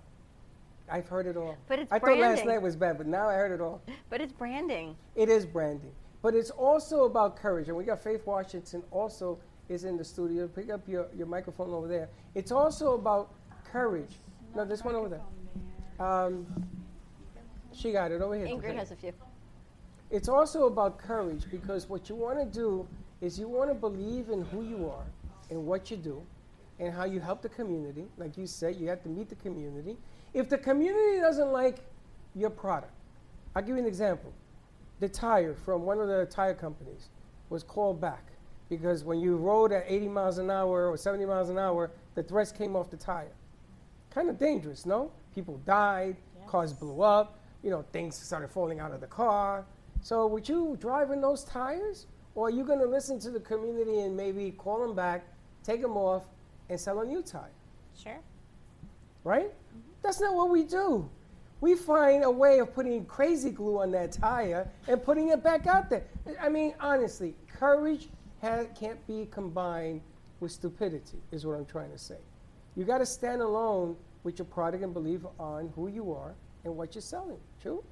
I've heard it all. But it's I thought last night was bad, but now I heard it all. But it's branding. It is branding, but it's also about courage. And we got Faith Washington also is in the studio. Pick up your, your microphone over there. It's also about courage. No, this one over there. Um, she got it over here. Ingrid has a few. It's also about courage because what you want to do is you want to believe in who you are and what you do and how you help the community. Like you said, you have to meet the community. If the community doesn't like your product, I'll give you an example. The tire from one of the tire companies was called back because when you rode at 80 miles an hour or 70 miles an hour, the threads came off the tire. Kind of dangerous, no? People died, cars blew up, you know, things started falling out of the car. So, would you drive in those tires? Or are you going to listen to the community and maybe call them back, take them off, and sell a new tire? Sure. Right? That's not what we do. we find a way of putting crazy glue on that tire and putting it back out there. I mean, honestly, courage ha- can't be combined with stupidity, is what I'm trying to say. You got to stand alone with your product and believe on who you are and what you're selling. True?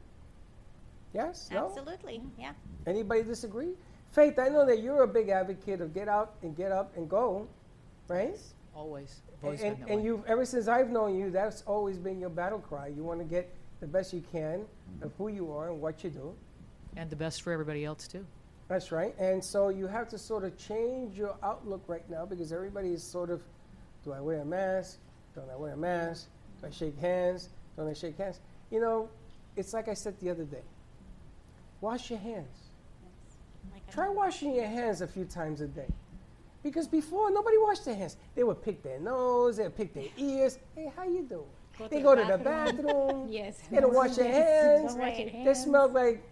Yes? No? Absolutely. Yeah. Anybody disagree? Faith, I know that you're a big advocate of get out and get up and go, right? Always. And, Always been and, that and way. you, ever since I've known you, that's always been your battle cry. You want to get the best you can mm-hmm. of who you are and what you do. And the best for everybody else, too. That's right. And so you have to sort of change your outlook right now because everybody is sort of, do I wear a mask? Don't I wear a mask? Do I shake hands? Don't I shake hands? You know, it's like I said the other day. Wash your hands. Try washing your hands a few times a day. Because before, nobody washed their hands. They would pick their nose, they would pick their ears. Hey, how you doing? Go they go the to the bathroom. Yes. They don't wash their hands. Don't wash your They smell like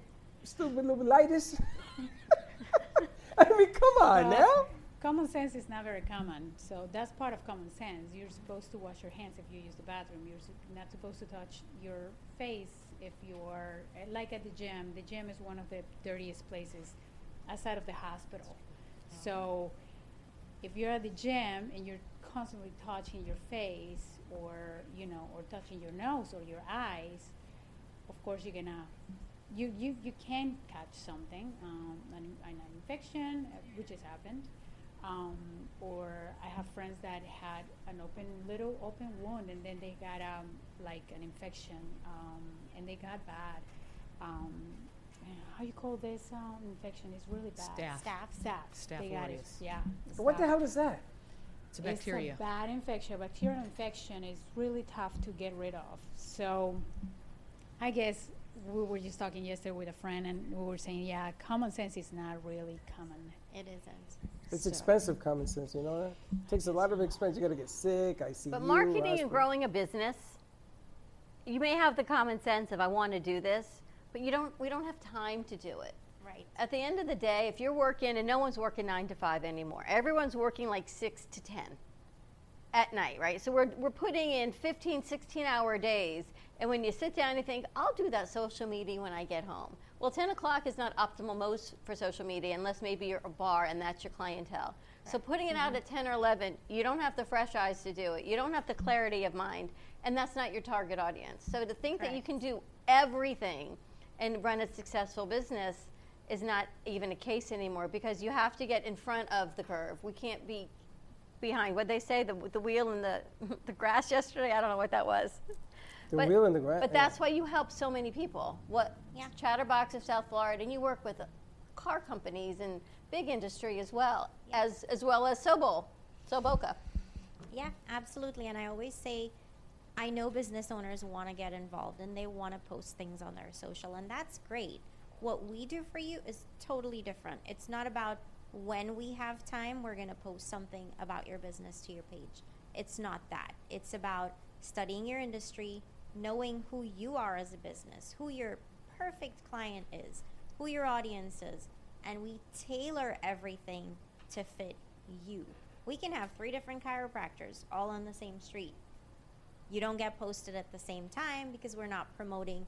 stupid little lubritis. I mean, come on Well, now. Common sense is not very common, so that's part of common sense. You're supposed to wash your hands if you use the bathroom. You're not supposed to touch your face if you're uh, like at the gym. The gym is one of the dirtiest places outside of the hospital. So if you're at the gym and you're constantly touching your face or you know or touching your nose or your eyes, of course you're gonna you you, you can catch something um, an, an infection uh, which has happened. Um, or I have friends that had an open little open wound and then they got um, like an infection um, and they got bad. Um, how you call this um, infection is really bad Staph. staph staph, Staph they got it aureus. yeah What the hell is that? It's a bacteria. It's a bad infection. Bacterial infection is really tough to get rid of. So, I guess we were just talking yesterday with a friend, and we were saying, yeah, common sense is not really common. It isn't. It's So- expensive common sense, you know that? It takes a lot of expense. You got to get sick. I see But you, marketing and hospital. growing a business, you may have the common sense of I want to do this, but you don't. We don't have time to do it. Right. At the end of the day, if you're working and no one's working nine to five anymore, everyone's working like six to ten at night, right? So we're, we're putting in 15, 16 hour days. And when you sit down, you think, I'll do that social media when I get home. Well, 10 o'clock is not optimal most for social media unless maybe you're a bar and that's your clientele. So putting it out mm-hmm. at 10 or 11, you don't have the fresh eyes to do it. You don't have the mm-hmm. clarity of mind. And that's not your target audience. So to think that you can do everything and run a successful business is not even a case anymore because you have to get in front of the curve. We can't be behind. What they say, the, the wheel and the, the grass yesterday? I don't know what that was. The But- wheel in the grass. But that's why you help so many people. What Yeah. Chatterbox of South Florida, and you work with car companies and big industry as well, as as well as Sobol, Soboka. Yeah, absolutely. And I always say, I know business owners want to get involved and they want to post things on their social, and that's great. What we do for you is totally different. It's not about when we have time, we're going to post something about your business to your page. It's not that. It's about studying your industry, knowing who you are as a business, who your perfect client is, who your audience is, and we tailor everything to fit you. We can have three different chiropractors all on the same street. You don't get posted at the same time because we're not promoting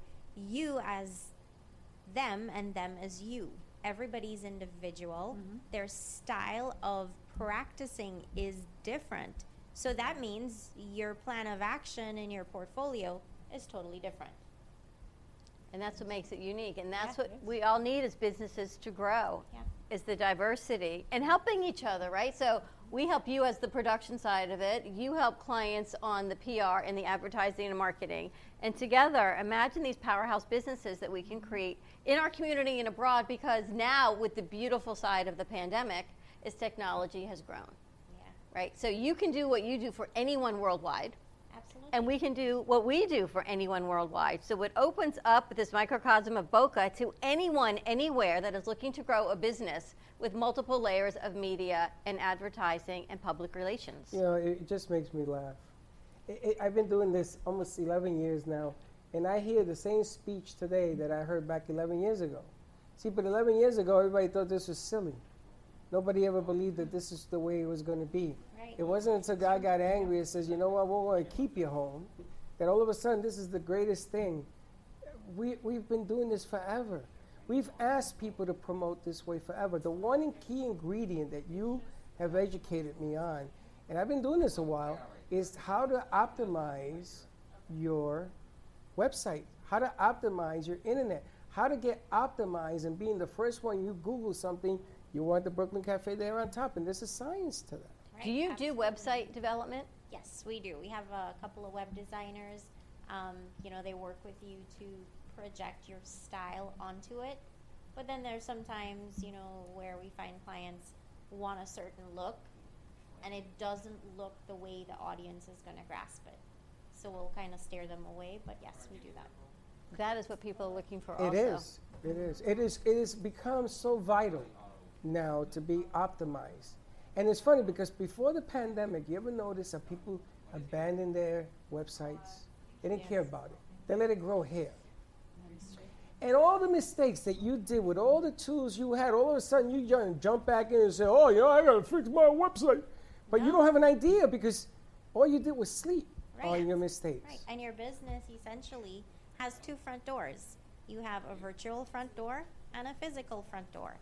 you as them and them as you. Everybody's individual. Mm-hmm. Their style of practicing is different. So that means your plan of action in your portfolio is totally different. And that's what makes it unique. And that's Yeah, what we all need as businesses to grow. Yeah. Is the diversity and helping each other, right? So we help you as the production side of it. You help clients on the PR and the advertising and marketing. And together, imagine these powerhouse businesses that we can create in our community and abroad because now with the beautiful side of the pandemic is technology has grown. Yeah, Right? So you can do what you do for anyone worldwide. Absolutely. And we can do what we do for anyone worldwide. So it opens up this microcosm of Boca to anyone, anywhere that is looking to grow a business with multiple layers of media and advertising and public relations. You know, it, it just makes me laugh. It, it, I've been doing this almost 11 years now, and I hear the same speech today that I heard back 11 years ago. See, but 11 years ago, everybody thought this was silly. Nobody ever believed that this is the way it was going to be. It wasn't until God got angry and says, you know what, we're going to keep you home, that all of a sudden this is the greatest thing we, we've been doing this forever. We've asked people to promote this way forever. The one key ingredient that you have educated me on, and I've been doing this a while, is how to optimize your website, how to optimize your internet, how to get optimized and being the first one you Google something, you want the Brooklyn Cafe there on top, and there's a science to that. Do you do website development? Yes, we do. We have a couple of web designers. Um, you know, they work with you to project your style onto it. But then there's sometimes, you know, where we find clients want a certain look and it doesn't look the way the audience is going to grasp it. So we'll kind of steer them away, but yes, we do that. That is what people are looking for It also. is. It is. It is. It has become so vital now to be optimized. And it's funny because before the pandemic, you ever notice that people abandoned their websites? They didn't care about it. They let it grow hair. And all the mistakes that you did with all the tools you had, all of a sudden you jump- back in and say, "Oh, you know, I gotta fix my website," but you don't have an idea because all you did was sleep Right. on your mistakes. Right. And your business essentially has two front doors. You have a virtual front door and a physical front door.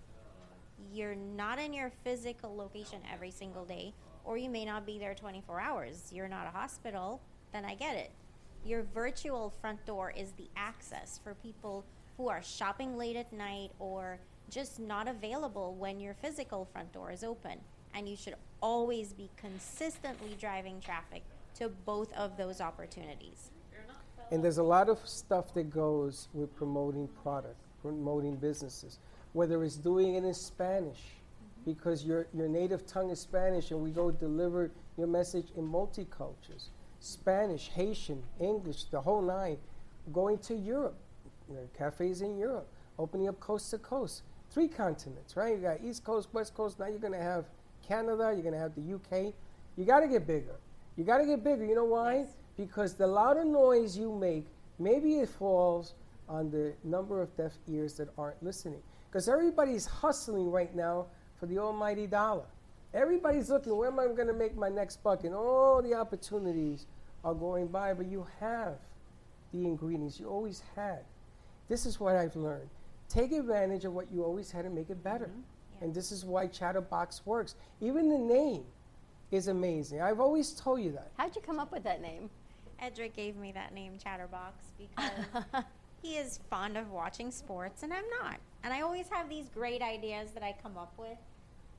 You're not in your physical location every single day, or you may not be there 24 hours. You're not a hospital, then I get it. Your virtual front door is the access for people who are shopping late at night or just not available when your physical front door is open. And you should always be consistently driving traffic to both of those opportunities. And there's a lot of stuff that goes with promoting product, promoting businesses, whether it's doing it in Spanish, mm-hmm. because your, your native tongue is Spanish and we go deliver your message in multicultures Spanish, Haitian, English, the whole nine. Going to Europe, you know, cafes in Europe, opening up coast to coast, three continents, right? You got East Coast, West Coast, now you're going to have Canada, you're going to have the UK. You got to get bigger. You got to get bigger. You know why? Because the louder noise you make, maybe it falls on the number of deaf ears that aren't listening. Because everybody's hustling right now for the almighty dollar. Everybody's looking, where am I going to make my next buck? And all the opportunities are going by, but you have the ingredients you always had. This is what I've learned. Take advantage of what you always had and make it better. Mm-hmm. And this is why Chatterbox works. Even the name is amazing. I've always told you that. How'd you come up with that name? Edric gave me that name, Chatterbox, because he is fond of watching sports and I'm not. And I always have these great ideas that I come up with,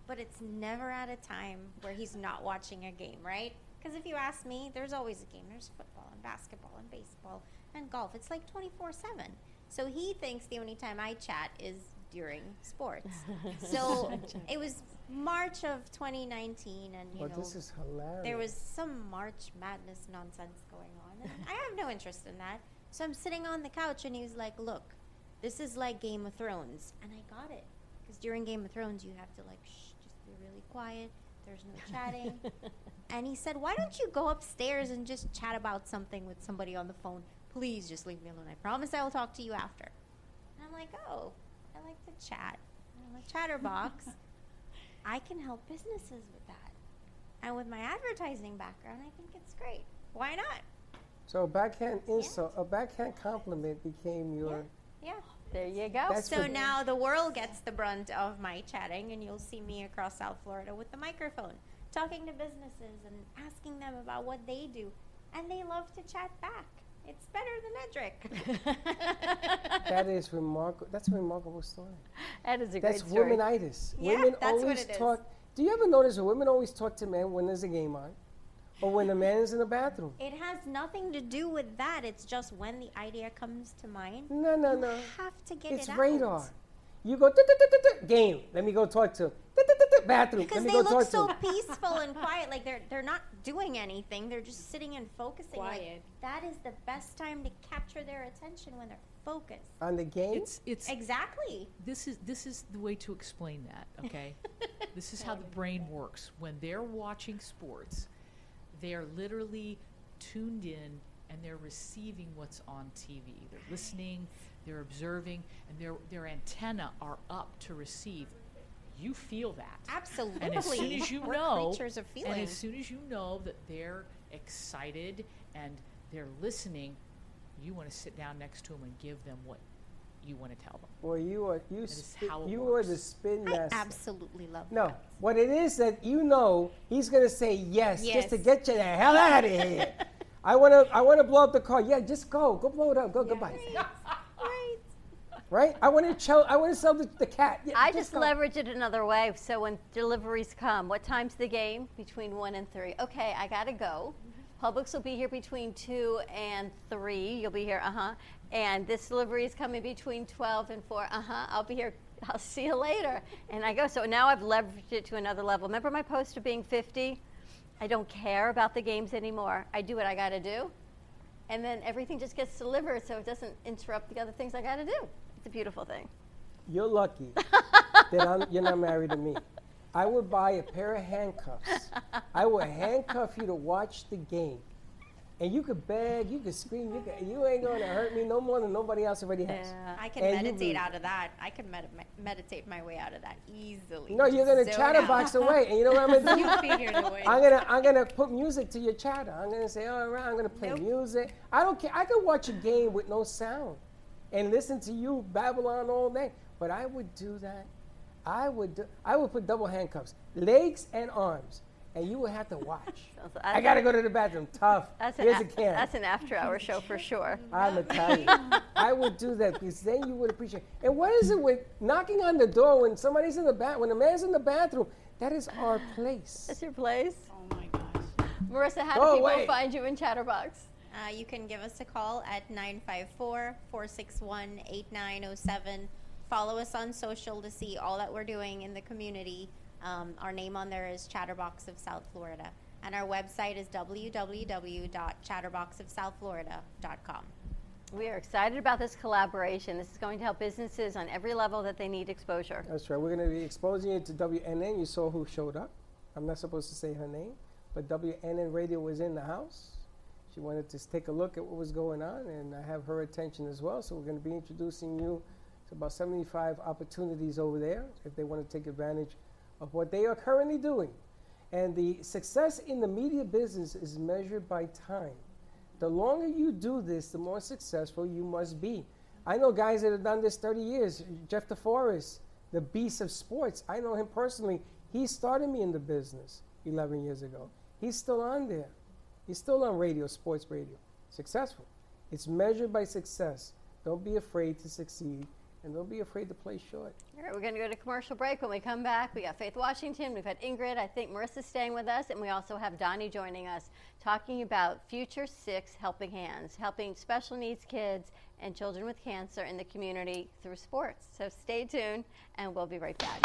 but it's never at a time where he's not watching a game, right? Because if you ask me, there's always a game. There's football and basketball and baseball and golf. It's like 24 7. So he thinks the only time I chat is during sports. so it was March of 2019, and you Well, know, this is hilarious. there was some March Madness nonsense going on. And I have no interest in that. So I'm sitting on the couch, and he was like, "Look, this is like Game of Thrones," and I got it because during Game of Thrones you have to like shh, just be really quiet. There's no chatting. and he said, "Why don't you go upstairs and just chat about something with somebody on the phone? Please just leave me alone. I promise I will talk to you after." And I'm like, "Oh, I like to chat. I'm a chatterbox. I can help businesses with that." And with my advertising background, I think it's great. Why not? So a backhand insult, a backhand compliment became your. Yeah. Yeah, there you go. That's so now the world gets the brunt of my chatting, and you'll see me across South Florida with the microphone, talking to businesses and asking them about what they do. And they love to chat back. It's better than Edric. That is remarkable. That's a remarkable story. That is a That's great story. womanitis. Yeah, women that's what always it is. talk. Do you ever notice that women always talk to men when there's a game on, or when the man is in the bathroom? it has nothing to do with that. It's just when the idea comes to mind, No, no, you no. have to get It's it out. radar. You go game. Let me go talk to bathroom. Because they look so peaceful and quiet, like they're they're not doing anything. They're just sitting and focusing. Like, Quiet. that is the best time to capture their attention when they're focused. On the game. It's it's Exactly. this is this is the way to explain that. Okay, this is how the brain works. When they're watching sports, they are literally tuned in and they're receiving what's on TV. They're listening, they're observing, and their their antenna are up to receive. You feel that. Absolutely. And as soon as you know, creatures of and as soon as you know that they're excited and they're listening, You want to sit down next to them and give them what you want to tell them. Boy, you are you That is spin, how you works. are the spin I master. absolutely love No, that. what it is that you know he's gonna say yes, just to get you the hell out of here. I wanna I wanna blow up the car. Yeah, just go, go blow it up. Go goodbye. Right. Right? I wanna chill, I wanna sell the, the cat. Yeah, I just go. leverage it another way. So when deliveries come, what time's the game? Between one and three. Okay, I gotta go. Publix will be here between two and three. You'll be here, uh huh. And this delivery is coming between twelve and four. Uh huh. I'll be here. I'll see you later. And I go. So now I've leveraged it to another level. Remember my post of being fifty? I don't care about the games anymore. I do what I gotta do, and then everything just gets delivered, so it doesn't interrupt the other things I gotta do. It's a beautiful thing. You're lucky that I'm, you're not married to me. I would buy a pair of handcuffs. I would handcuff you to watch the game. And you could beg, you could scream, you, could, you ain't gonna hurt me no more than nobody else already has. I can And meditate out of that. I can med- meditate my way out of that easily. No, you're gonna Zone chatterbox away, and you know what I'm gonna do? You figured a way. I'm gonna I'm gonna put music to your chatter. I'm gonna say, all right, I'm gonna play Nope. music. I don't care. I could watch a game with no sound and listen to you babble on all day. But I would do that. I would do, I would put double handcuffs, legs and arms, and you will have to watch. So I gotta go to the bathroom. Tough. That's Here's an, a a- can. that's an after-hour show for sure. I'm Italian. I would do that because then you would appreciate. And what is it with knocking on the door when somebody's in the bath when a man's in the bathroom? That is our place. That's your place. Oh my gosh. Marisa, how Go do people away. find you in Chatterbox? Uh, you can give us a call at 954 461 8907. Follow us on social to see all that we're doing in the community. Um, our name on there is Chatterbox of South Florida. And our website is www.chatterboxofsouthflorida.com. We are excited about this collaboration. This is going to help businesses on every level that they need exposure. That's right. We're going to be exposing you to WNN. You saw who showed up. I'm not supposed to say her name, but WNN Radio was in the house. She wanted to take a look at what was going on, and I have her attention as well. So we're going to be introducing you to about 75 opportunities over there if they want to take advantage of what they are currently doing. And the success in the media business is measured by time. The longer you do this, the more successful you must be. I know guys that have done this 30 years. Jeff DeForest, the beast of sports. I know him personally. He started me in the business 11 years ago. He's still on there. He's still on radio, sports radio. Successful. It's measured by success. Don't be afraid to succeed, and don't be afraid to play short. All right, we're going to go to commercial break. When we come back, we got Faith Washington, we've had Ingrid, I think Marisa's staying with us, and we also have Donnie joining us talking about Future Six Helping Hands, helping special needs kids and children with cancer in the community through sports. So stay tuned, and we'll be right back.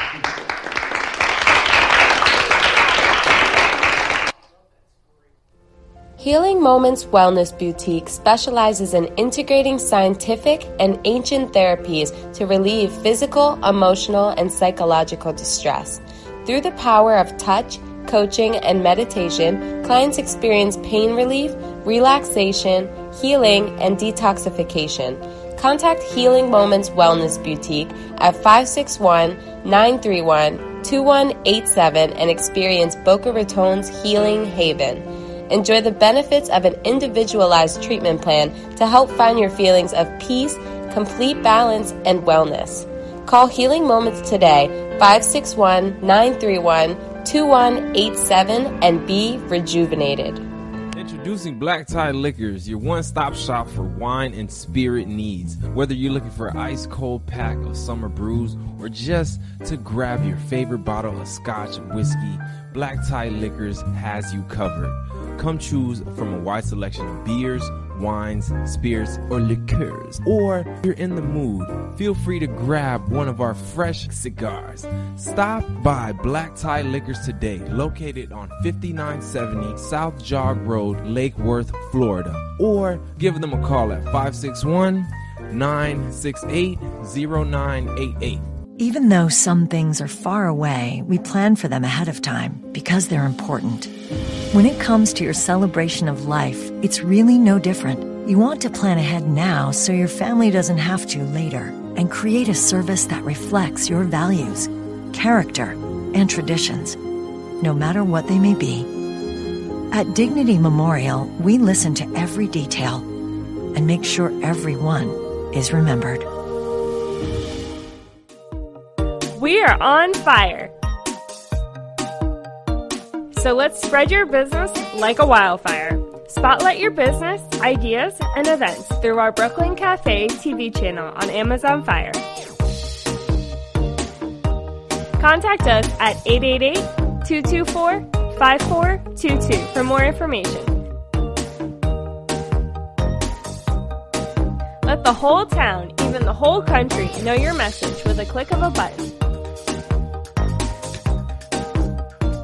Healing Moments Wellness Boutique specializes in integrating scientific and ancient therapies to relieve physical, emotional, and psychological distress. Through the power of touch, coaching, and meditation, clients experience pain relief, relaxation, healing, and detoxification. Contact Healing Moments Wellness Boutique at 561 931 2187 and experience Boca Raton's Healing Haven. Enjoy the benefits of an individualized treatment plan to help find your feelings of peace, complete balance, and wellness. Call Healing Moments today, 561 931 2187, and be rejuvenated. Introducing Black Tie Liquors, your one stop shop for wine and spirit needs. Whether you're looking for an ice cold pack of summer brews or just to grab your favorite bottle of scotch whiskey, Black Tie Liquors has you covered. Come choose from a wide selection of beers, wines, spirits, or liqueurs. Or if you're in the mood, feel free to grab one of our fresh cigars. Stop by Black Tie Liquors today, located on 5970 South Jog Road, Lake Worth, Florida. Or give them a call at 561 968 0988. Even though some things are far away, we plan for them ahead of time because they're important. When it comes to your celebration of life, it's really no different. You want to plan ahead now so your family doesn't have to later and create a service that reflects your values, character, and traditions, no matter what they may be. At Dignity Memorial, we listen to every detail. and make sure everyone is remembered. We are on fire. So let's spread your business like a wildfire. Spotlight your business, ideas, and events through our Brooklyn Cafe TV channel on Amazon Fire. Contact us at 888 224 5422 for more information. Let the whole town, even the whole country, know your message with a click of a button.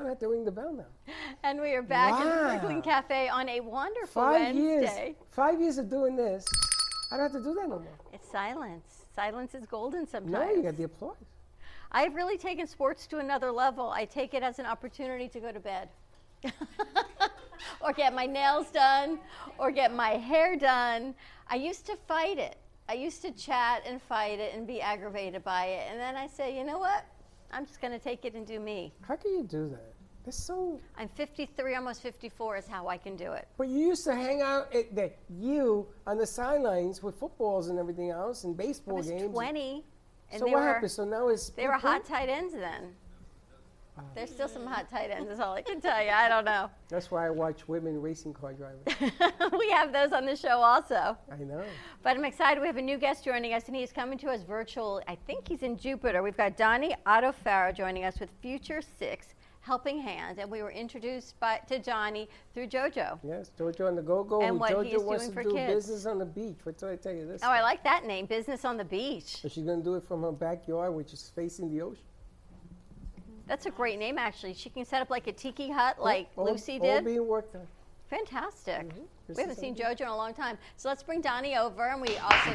thing. I don't have to ring the bell now. And we are back in the Wow. Brooklyn Cafe on a wonderful Five years. Five years of doing this. I don't have to do that no more. It's silence. Silence is golden sometimes. No, you got the applause. I've really taken sports to another level. I take it as an opportunity to go to bed. or get my nails done, or get my hair done. I used to fight it. I used to chat and fight it and be aggravated by it. And then I say, you know what? I'm just going to take it and do me. How can you do that? It's so. I'm 53, almost 54 is how I can do it. But you used to hang out at the you on the sidelines with footballs and everything else and I baseball was games. 20. And So what were, happened? So now it's They were hot tight ends then. There's still some hot tight ends, is all I can tell you. I don't know. That's why I watch women racing car drivers. we have those on the show also. I know. But I'm excited. We have a new guest joining us, and he's coming to us virtual. I think he's in Jupiter. We've got Donnie Otto Farrow joining us with Future Six Helping hand, and we were introduced by, to Johnny through JoJo. Yes, Jojo on the Go Go. And what Jojo he's wants doing to for do kids. business on the beach. What did I tell you this? Oh, I like that name, Business on the Beach. So she's gonna do it from her backyard, which is facing the ocean. That's a great name, actually. She can set up like a tiki hut, like all, Lucy all did. being worked on. Fantastic. Mm-hmm. This We haven't seen something- JoJo in a long time. So let's bring Donnie over, and we also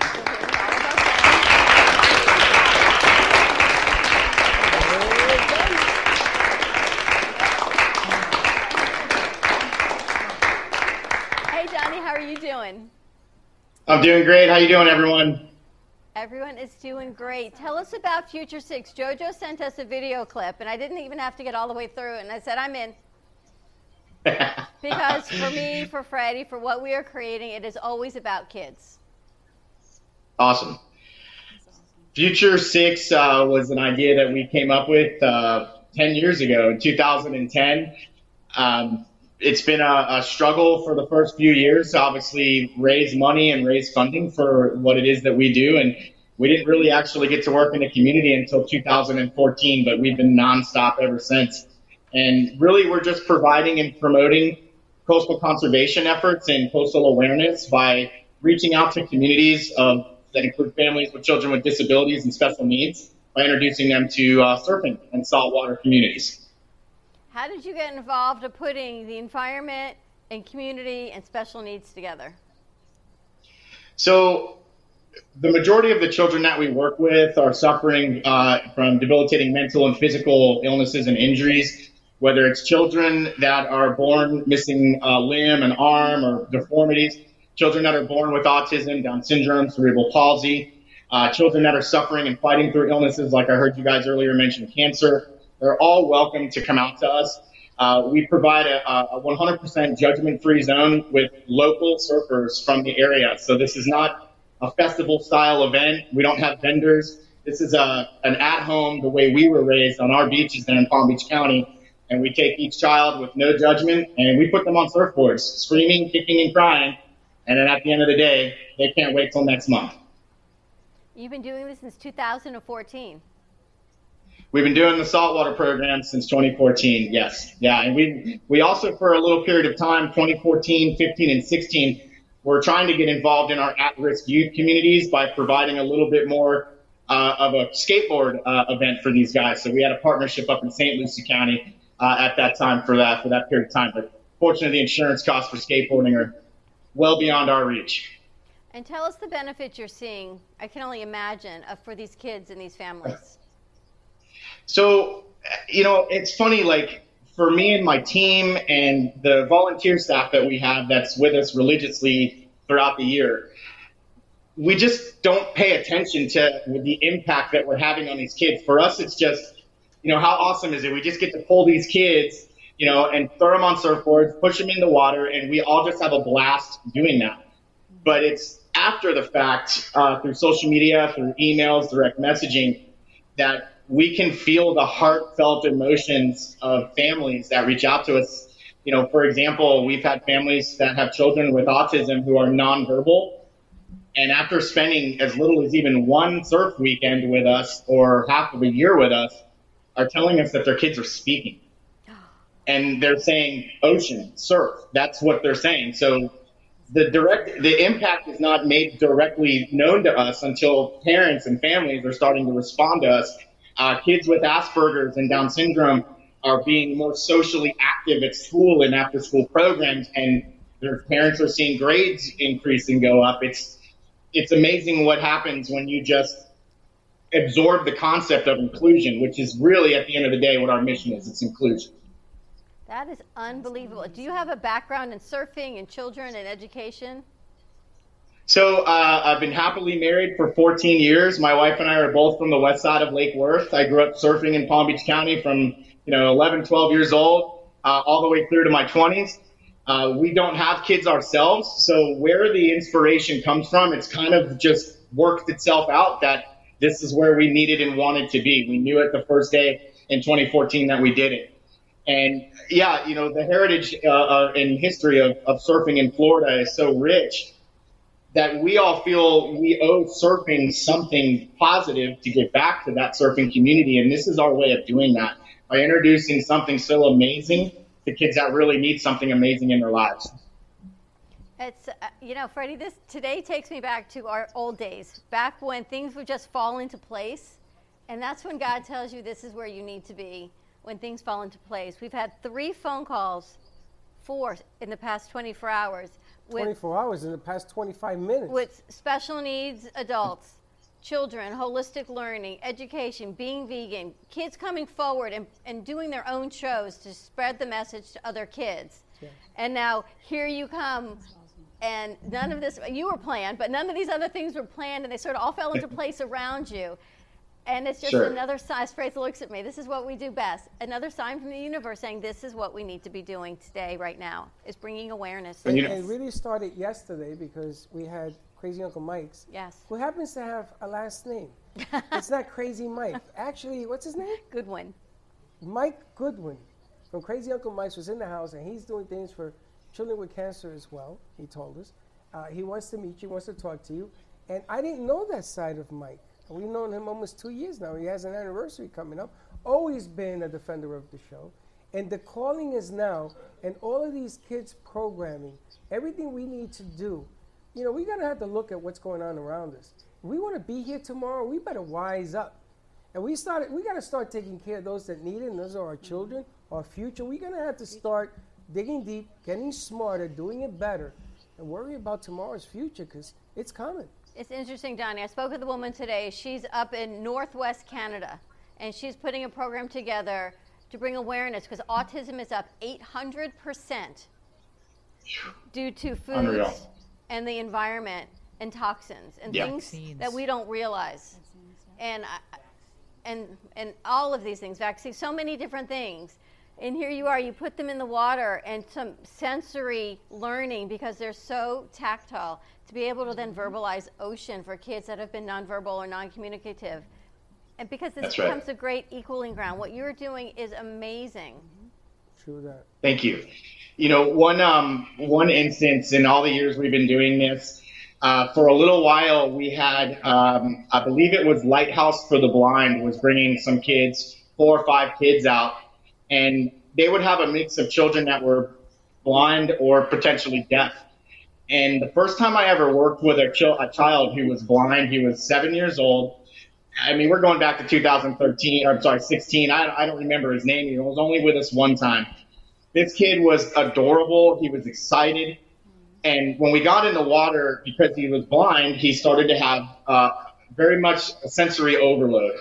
are you doing? I'm doing great. How are you doing, everyone? Everyone is doing great. Tell us about Future Six. JoJo sent us a video clip, and I didn't even have to get all the way through it, and I said, I'm in. because for me, for Freddie, for what we are creating, it is always about kids. Awesome. Future Six uh, was an idea that we came up with uh, 10 years ago in 2010. Um, it's been a, a struggle for the first few years to obviously raise money and raise funding for what it is that we do. And we didn't really actually get to work in the community until 2014, but we've been nonstop ever since. And really, we're just providing and promoting coastal conservation efforts and coastal awareness by reaching out to communities of, that include families with children with disabilities and special needs by introducing them to uh, surfing and saltwater communities. How did you get involved in putting the environment and community and special needs together? So, the majority of the children that we work with are suffering uh, from debilitating mental and physical illnesses and injuries. Whether it's children that are born missing a limb, an arm, or deformities, children that are born with autism, Down syndrome, cerebral palsy, uh, children that are suffering and fighting through illnesses like I heard you guys earlier mention cancer. They're all welcome to come out to us. Uh, we provide a, a 100% judgment-free zone with local surfers from the area. So this is not a festival style event. We don't have vendors. This is a, an at-home, the way we were raised on our beaches there in Palm Beach County. And we take each child with no judgment and we put them on surfboards, screaming, kicking, and crying. And then at the end of the day, they can't wait till next month. You've been doing this since 2014. We've been doing the saltwater program since 2014. Yes, yeah, and we we also for a little period of time, 2014, 15, and 16, we're trying to get involved in our at-risk youth communities by providing a little bit more uh, of a skateboard uh, event for these guys. So we had a partnership up in St. Lucie County uh, at that time for that for that period of time. But fortunately, the insurance costs for skateboarding are well beyond our reach. And tell us the benefits you're seeing. I can only imagine for these kids and these families. So, you know, it's funny, like for me and my team and the volunteer staff that we have that's with us religiously throughout the year, we just don't pay attention to the impact that we're having on these kids. For us, it's just, you know, how awesome is it? We just get to pull these kids, you know, and throw them on surfboards, push them in the water, and we all just have a blast doing that. But it's after the fact, uh, through social media, through emails, direct messaging, that we can feel the heartfelt emotions of families that reach out to us. You know, for example, we've had families that have children with autism who are nonverbal. And after spending as little as even one surf weekend with us or half of a year with us, are telling us that their kids are speaking. And they're saying ocean, surf. That's what they're saying. So the direct the impact is not made directly known to us until parents and families are starting to respond to us. Uh, kids with Asperger's and Down syndrome are being more socially active at school and after school programs, and their parents are seeing grades increase and go up. It's it's amazing what happens when you just absorb the concept of inclusion, which is really at the end of the day what our mission is. It's inclusion. That is unbelievable. Do you have a background in surfing and children and education? So uh, I've been happily married for 14 years. My wife and I are both from the west side of Lake Worth. I grew up surfing in Palm Beach County from you know 11, 12 years old uh, all the way through to my 20s. Uh, we don't have kids ourselves, so where the inspiration comes from, it's kind of just worked itself out that this is where we needed and wanted to be. We knew it the first day in 2014 that we did it. And yeah, you know, the heritage uh, uh, and history of, of surfing in Florida is so rich that we all feel we owe surfing something positive to give back to that surfing community. And this is our way of doing that by introducing something so amazing to kids that really need something amazing in their lives. It's, uh, you know, Freddie, this today takes me back to our old days, back when things would just fall into place. And that's when God tells you this is where you need to be when things fall into place. We've had three phone calls, four in the past 24 hours. With, 24 hours in the past 25 minutes. With special needs adults, children, holistic learning, education, being vegan, kids coming forward and, and doing their own shows to spread the message to other kids. Yes. And now here you come and none of this you were planned but none of these other things were planned and they sort of all fell into place around you and it's just sure. another sign. Fraser looks at me. This is what we do best. Another sign from the universe saying this is what we need to be doing today, right now, is bringing awareness. And, it really started yesterday because we had Crazy Uncle Mike's. Yes. Who happens to have a last name. it's not Crazy Mike. Actually, what's his name? Goodwin. Mike Goodwin from Crazy Uncle Mike's was in the house, and he's doing things for children with cancer as well. He told us. Uh, he wants to meet you, wants to talk to you, and I didn't know that side of Mike. We've known him almost two years now. He has an anniversary coming up. Always been a defender of the show. And the calling is now, and all of these kids programming, everything we need to do, you know, we gotta have to look at what's going on around us. We wanna be here tomorrow, we better wise up. And we started we gotta start taking care of those that need it, and those are our children, our future. We're gonna have to start digging deep, getting smarter, doing it better, and worry about tomorrow's future because it's coming. It's interesting, Donnie. I spoke with a woman today. She's up in Northwest Canada, and she's putting a program together to bring awareness because autism is up 800% due to foods Unreal. and the environment and toxins and yeah. things Vaccines. that we don't realize. And, and, and all of these things, vaccines, so many different things. And here you are, you put them in the water and some sensory learning because they're so tactile to be able to then verbalize ocean for kids that have been nonverbal or non-communicative. And because this That's becomes right. a great equaling ground. What you're doing is amazing. True that. Thank you. You know, one um, one instance in all the years we've been doing this, uh, for a little while we had, um, I believe it was Lighthouse for the Blind was bringing some kids, four or five kids out, and they would have a mix of children that were blind or potentially deaf. And the first time I ever worked with a, ch- a child who was blind, he was seven years old. I mean, we're going back to 2013, or I'm sorry, 16. I, I don't remember his name. He was only with us one time. This kid was adorable. He was excited. And when we got in the water, because he was blind, he started to have uh, very much a sensory overload.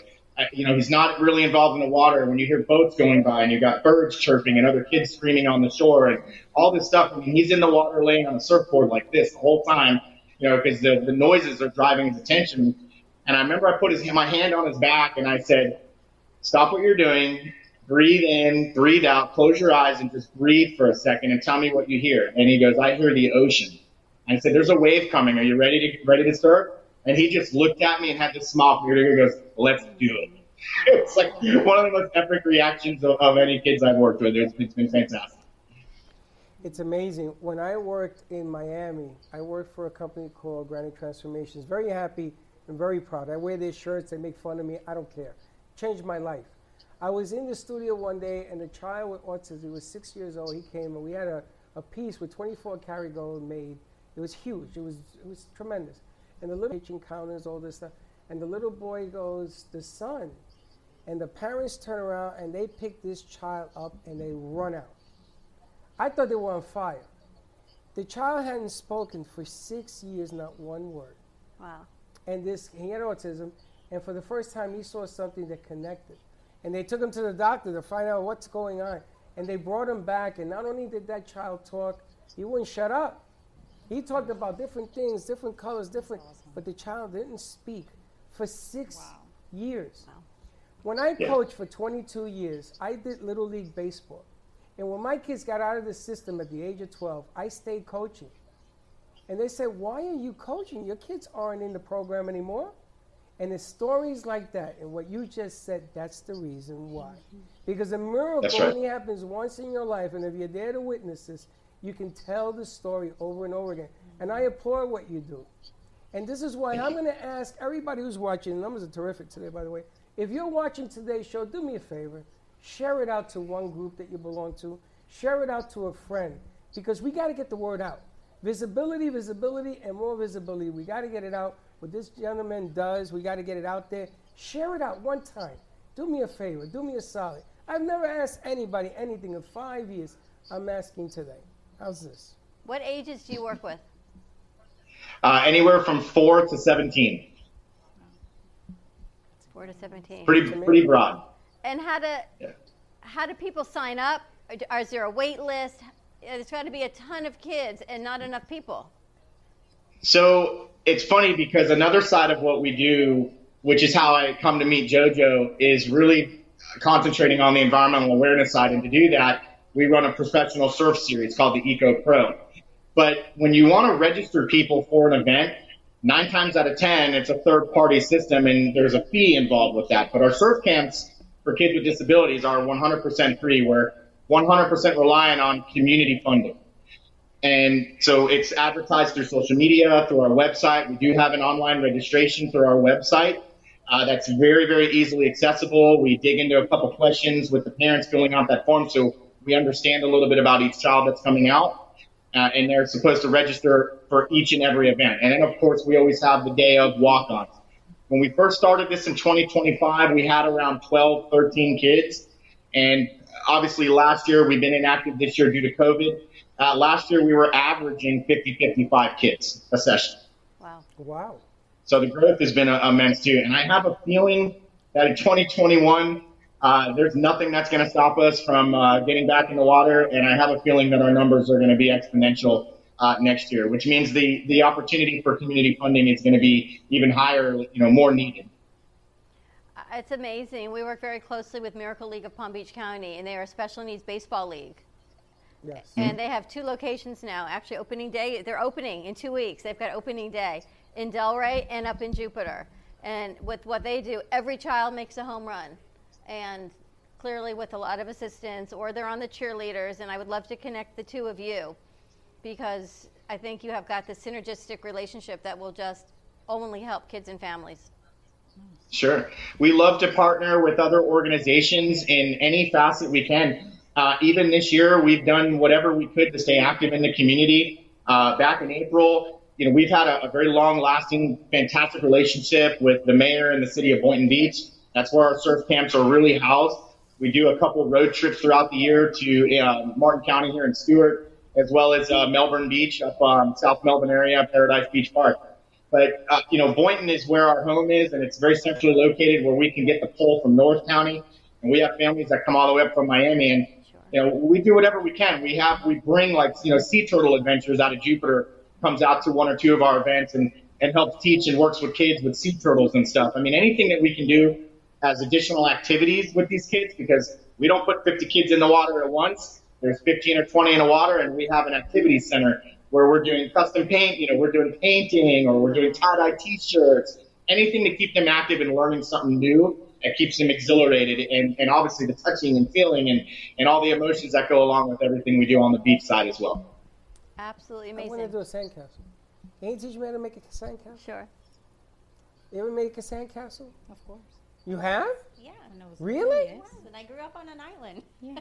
You know, he's not really involved in the water. When you hear boats going by and you got birds chirping and other kids screaming on the shore and all this stuff, I mean, he's in the water laying on a surfboard like this the whole time, you know, because the, the noises are driving his attention. And I remember I put his, my hand on his back and I said, stop what you're doing, breathe in, breathe out, close your eyes and just breathe for a second and tell me what you hear. And he goes, I hear the ocean. I said, there's a wave coming. Are you ready to, ready to surf? And he just looked at me and had this smile from. He goes, let's do it. It's like one of the most epic reactions of, of any kids I've worked with. It's, it's been fantastic. It's amazing. When I worked in Miami, I worked for a company called Granite Transformations. Very happy and very proud. I wear their shirts. They make fun of me. I don't care. Changed my life. I was in the studio one day, and a child with autism, he was six years old, he came, and we had a, a piece with 24 karat gold made. It was huge. It was, it was tremendous. And the little kitchen counters, all this stuff. And the little boy goes, the sun. And the parents turn around and they pick this child up and they run out. I thought they were on fire. The child hadn't spoken for six years, not one word. Wow. And this, he had autism, and for the first time, he saw something that connected. And they took him to the doctor to find out what's going on. And they brought him back, and not only did that child talk, he wouldn't shut up. He talked about different things, different colors, different, but the child didn't speak for six years. When I Yeah. coached for 22 years, I did Little League Baseball. And when my kids got out of the system at the age of 12, I stayed coaching. And they said, Why are you coaching? Your kids aren't in the program anymore. And it's stories like that, and what you just said, that's the reason why. Mm-hmm. Because a miracle right. only happens once in your life, and if you're there to witness this, you can tell the story over and over again. And I applaud what you do. And this is why I'm going to ask everybody who's watching, the numbers are terrific today, by the way. If you're watching today's show, do me a favor. Share it out to one group that you belong to. Share it out to a friend because we got to get the word out. Visibility, visibility, and more visibility. We got to get it out. What this gentleman does, we got to get it out there. Share it out one time. Do me a favor. Do me a solid. I've never asked anybody anything in five years. I'm asking today. How's this? What ages do you work with? Uh, anywhere from four to 17. Four to seventeen. Pretty, pretty broad. And how do how do people sign up? Or Is there a wait list? There's got to be a ton of kids and not enough people. So it's funny because another side of what we do, which is how I come to meet JoJo, is really concentrating on the environmental awareness side. And to do that, we run a professional surf series called the Eco Pro. But when you want to register people for an event, nine times out of 10, it's a third party system and there's a fee involved with that. But our surf camps for kids with disabilities are 100% free. We're 100% reliant on community funding. And so it's advertised through social media, through our website. We do have an online registration through our website. Uh, that's very, very easily accessible. We dig into a couple questions with the parents filling out that form so we understand a little bit about each child that's coming out. Uh, and they're supposed to register for each and every event. And then, of course, we always have the day of walk ons. When we first started this in 2025, we had around 12, 13 kids. And obviously, last year, we've been inactive this year due to COVID. Uh, last year, we were averaging 50, 55 kids a session. Wow. Wow. So the growth has been immense too. And I have a feeling that in 2021, uh, there's nothing that's going to stop us from uh, getting back in the water. And I have a feeling that our numbers are going to be exponential uh, next year, which means the, the opportunity for community funding is going to be even higher, you know, more needed. Uh, It's amazing. We work very closely with Miracle League of Palm Beach County, and they are a special needs baseball league. Yes. And they have two locations now. Actually, opening day, they're opening in two weeks. They've got opening day in Delray and up in Jupiter. And with what they do, every child makes a home run. And clearly, with a lot of assistance, or they're on the cheerleaders. And I would love to connect the two of you because I think you have got this synergistic relationship that will just only help kids and families. Sure. We love to partner with other organizations in any facet we can. Uh, even this year, we've done whatever we could to stay active in the community. Uh, back in April, you know, we've had a, a very long-lasting, fantastic relationship with the mayor and the city of Boynton Beach. That's where our surf camps are really housed. We do a couple road trips throughout the year to uh, Martin County here in Stuart, as well as uh, Melbourne Beach up um, South Melbourne area, Paradise Beach Park. But uh, you know, Boynton is where our home is, and it's very centrally located, where we can get the pull from North County, and we have families that come all the way up from Miami, and you know, we do whatever we can. We have we bring like you know sea turtle adventures out of Jupiter comes out to one or two of our events and and helps teach and works with kids with sea turtles and stuff. I mean, anything that we can do as additional activities with these kids because we don't put 50 kids in the water at once. There's 15 or 20 in the water, and we have an activity center where we're doing custom paint. You know, we're doing painting or we're doing tie-dye T-shirts, anything to keep them active and learning something new. That keeps them exhilarated, and, and obviously the touching and feeling and, and all the emotions that go along with everything we do on the beach side as well. Absolutely amazing. I amazing. want to do a sandcastle. Can you teach me how to make a sandcastle? Sure. You ever make a sandcastle? Of course. You have? Yeah. I was Really? Yes. And I grew up on an island. Yeah.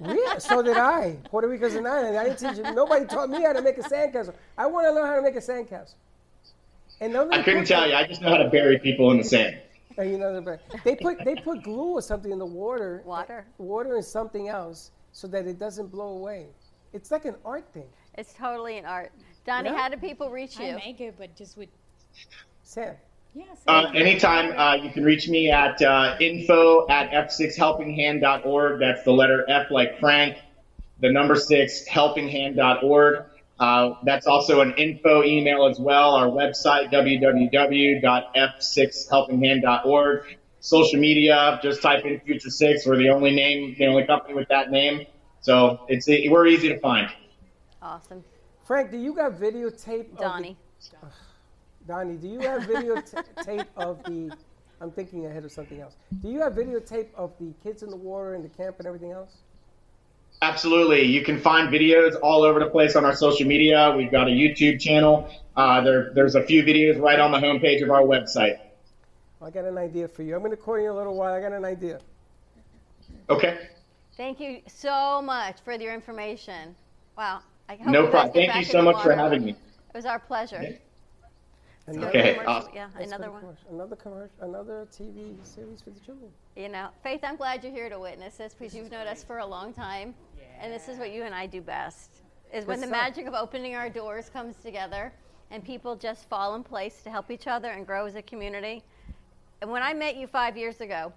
Really? So did I. Puerto Rico's an island. I didn't teach you. Nobody taught me how to make a sandcastle. I want to learn how to make a sandcastle. And nobody I couldn't tell you. I just know how to bury people in the sand. Uh, you know, the- they put they put glue or something in the water, Water. water and something else, so that it doesn't blow away. It's like an art thing. It's totally an art. Donnie, Yeah. how do people reach you? I make it, but just with Sam. Yes. Uh, anytime uh, you can reach me at uh, info at f6helpinghand.org. That's the letter F like Frank, the number six helpinghand.org. Uh, that's also an info email as well. Our website www.f6helpinghand.org. Social media, just type in Future Six. We're the only name, the only company with that name. So it's we're easy to find. Awesome. Frank, do you got videotape? of the- Donnie. Donnie, do you have videotape of the? I'm thinking ahead of something else. Do you have videotape of the kids in the water and the camp and everything else? Absolutely. You can find videos all over the place on our social media. We've got a YouTube channel. Uh, there, there's a few videos right on the homepage of our website. I got an idea for you. I'm going to call you in a little while. I got an idea. Okay. Thank you so much for your information. Wow. I hope No problem. Thank you so the much for having me. It was our pleasure. Another Okay, commercial- awesome. Yeah, Let's another one. commercial. Another commercial. Another TV series for the children. You know, Faith, I'm glad you're here to witness this because you've known us for a long time, and this is what you and I do best: is when Good the stuff. magic of opening our doors comes together, and people just fall in place to help each other and grow as a community. And when I met you five years ago,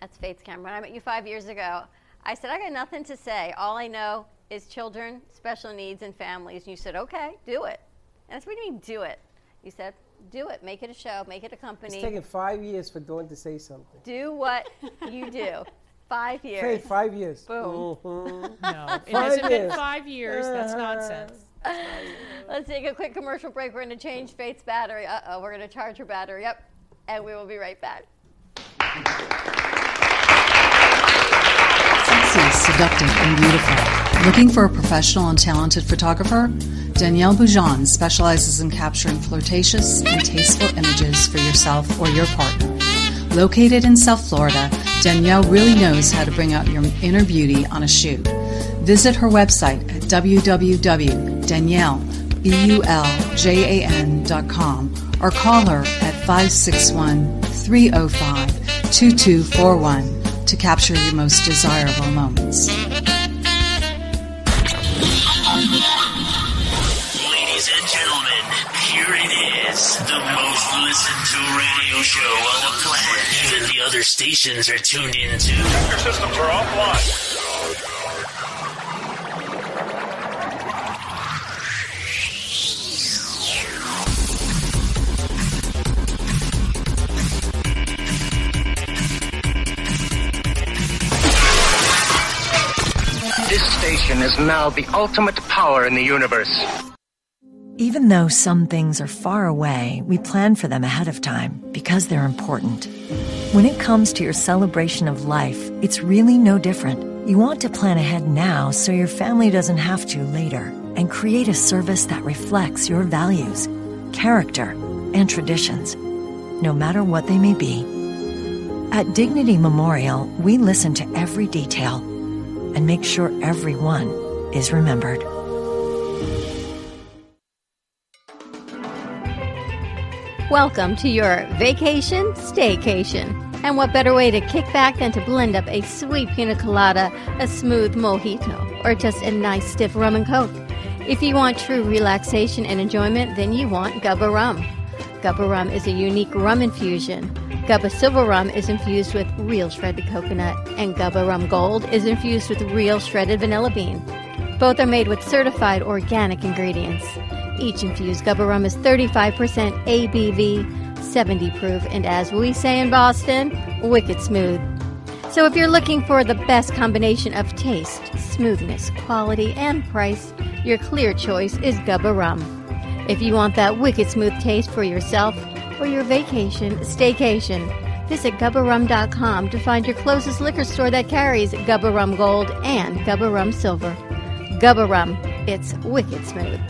that's Faith's camera. When I met you five years ago, I said I got nothing to say. All I know is children, special needs, and families. And you said, okay, do it. And I said, what do you mean, do it? You said, do it. Make it a show. Make it a company. It's taken five years for Dawn to say something. Do what you do. Five years. Hey, five years. Boom. Mhm. No, it Five hasn't been five years. That's nonsense. Let's take a quick commercial break. We're going to change Faith's battery. Uh oh, we're going to charge her battery up, and we will be right back. Sexy, seductive, and beautiful. Looking for a professional and talented photographer? Danielle Boujon specializes in capturing flirtatious and tasteful images for yourself or your partner. Located in South Florida, Danielle really knows how to bring out your inner beauty on a shoot. Visit her website at www.daniellebuljan.com or call her at 561 305 2241 to capture your most desirable moments. The most listened to radio show on the planet. Even the other stations are tuned in to. Your systems are offline. This station is now the ultimate power in the universe. Even though some things are far away, we plan for them ahead of time because they're important. When it comes to your celebration of life, it's really no different. You want to plan ahead now so your family doesn't have to later and create a service that reflects your values, character, and traditions, no matter what they may be. At Dignity Memorial, we listen to every detail and make sure everyone is remembered. Welcome to your vacation staycation. And what better way to kick back than to blend up a sweet pina colada, a smooth mojito, or just a nice stiff rum and coke? If you want true relaxation and enjoyment, then you want Gubba Rum. Gubba Rum is a unique rum infusion. Gubba Silver Rum is infused with real shredded coconut, and Gubba Rum Gold is infused with real shredded vanilla bean. Both are made with certified organic ingredients. Each infused Gubba Rum is 35% ABV, 70 proof, and as we say in Boston, wicked smooth. So if you're looking for the best combination of taste, smoothness, quality, and price, your clear choice is Gubba Rum. If you want that wicked smooth taste for yourself or your vacation, staycation, visit gubbarum.com to find your closest liquor store that carries Gubba Rum Gold and Gubba Rum Silver. Gubba Rum, it's wicked smooth.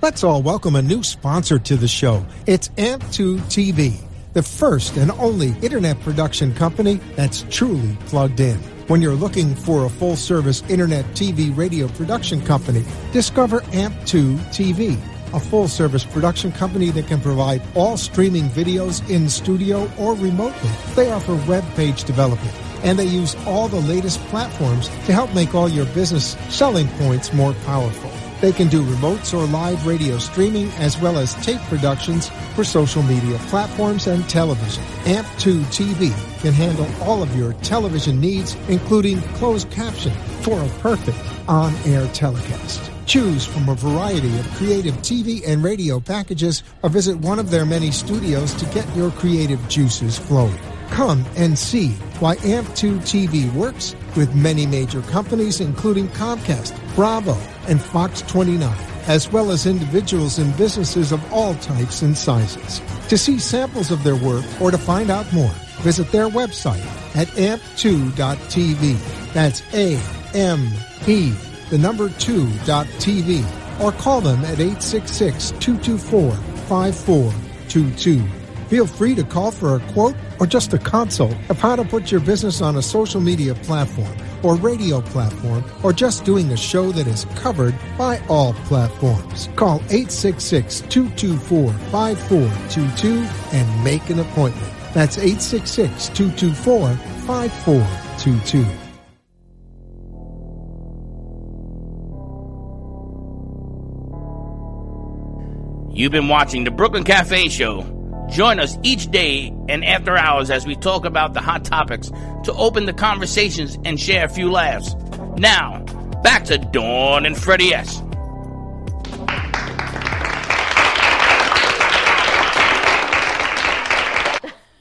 Let's all welcome a new sponsor to the show. It's AMP2 TV, the first and only internet production company that's truly plugged in. When you're looking for a full service internet TV radio production company, discover AMP2 TV, a full service production company that can provide all streaming videos in studio or remotely. They offer web page development and they use all the latest platforms to help make all your business selling points more powerful. They can do remotes or live radio streaming as well as tape productions for social media platforms and television. AMP2 TV can handle all of your television needs, including closed caption for a perfect on-air telecast. Choose from a variety of creative TV and radio packages or visit one of their many studios to get your creative juices flowing. Come and see why AMP2 TV works with many major companies, including Comcast, Bravo, and Fox 29, as well as individuals and businesses of all types and sizes. To see samples of their work or to find out more, visit their website at amp2.tv. That's A M P, the number 2.tv, or call them at 866 224 5422. Feel free to call for a quote or just a consult of how to put your business on a social media platform or radio platform or just doing a show that is covered by all platforms. Call 866 224 5422 and make an appointment. That's 866 224 5422. You've been watching the Brooklyn Cafe Show. Join us each day and after hours as we talk about the hot topics to open the conversations and share a few laughs. Now, back to Dawn and Freddie S.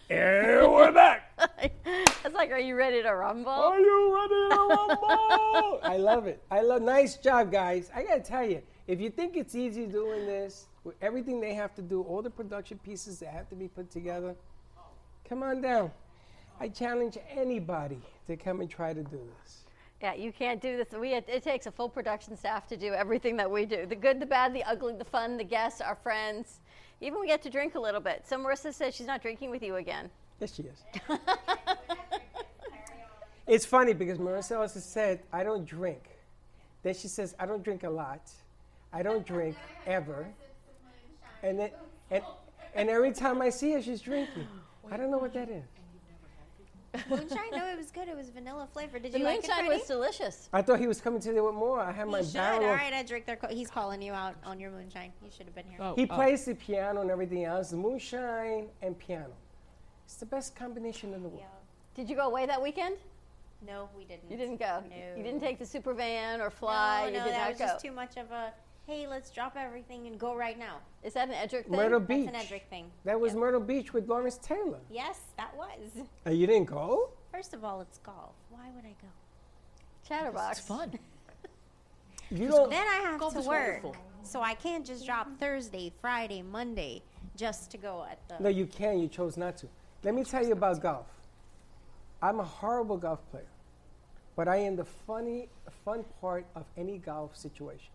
And we're back. It's like, are you ready to rumble? Are you ready to rumble? I love it. I love. Nice job, guys. I gotta tell you, if you think it's easy doing this with everything they have to do, all the production pieces that have to be put together, come on down. I challenge anybody to come and try to do this. Yeah, you can't do this. We it takes a full production staff to do everything that we do. The good, the bad, the ugly, the fun, the guests, our friends. Even we get to drink a little bit. So Marisa says she's not drinking with you again. Yes, she is. It's funny because Marisa also said, I don't drink. Then she says, I don't drink a lot. I don't drink ever. And then, and, and every time I see her, she's drinking. I don't know what that is. Moonshine? No, it was good. It was vanilla flavor. Did The you like it, moonshine Freddie? was delicious. I thought he was coming today with more. I had my You should. barrel. Of- right, I drink their. Co- he's calling you out on your moonshine. You should have been here. Oh, he oh. plays the piano and everything else, the moonshine and piano. It's the best combination in the world. Did you go away that weekend? No, we didn't. You didn't go. No. You didn't take the super van or fly. No, you no, did that not was go. just too much of a. Hey, let's drop everything and go right now. Is that an Edric thing? Myrtle That's Beach. an Edric thing. That was Myrtle Beach with Lawrence Taylor. Yes, that was. Uh, you didn't go? First of all, it's golf. Why would I go? Chatterbox. It's fun. You don't. Then I have Golf to work, wonderful. so I can't just drop Thursday, Friday, Monday just to go at the. No, you can. You chose not to. Let me tell you about golf. I'm a horrible golf player, but I am the funny, fun part of any golf situation.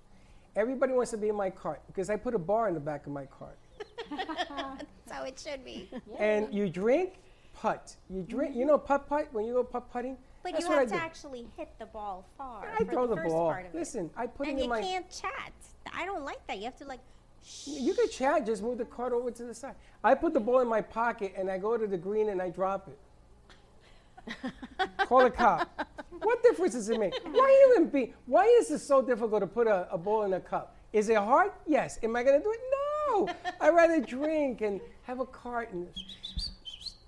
Everybody wants to be in my cart because I put a bar in the back of my cart. That's how it should be. And you drink, putt. You drink. You know putt putt when you go putt putting. But That's you what have to do. actually hit the ball far. I throw the first ball. Part of it. Listen, I put and it in my. And you can't chat. I don't like that. You have to like You could chat, just move the cart over to the side. I put the ball in my pocket and I go to the green and I drop it. Call a cop. What difference does it make? Why even be? Why is it so difficult to put a, a ball in a cup? Is it hard? Yes. Am I going to do it? No. I'd rather drink and have a carton. and.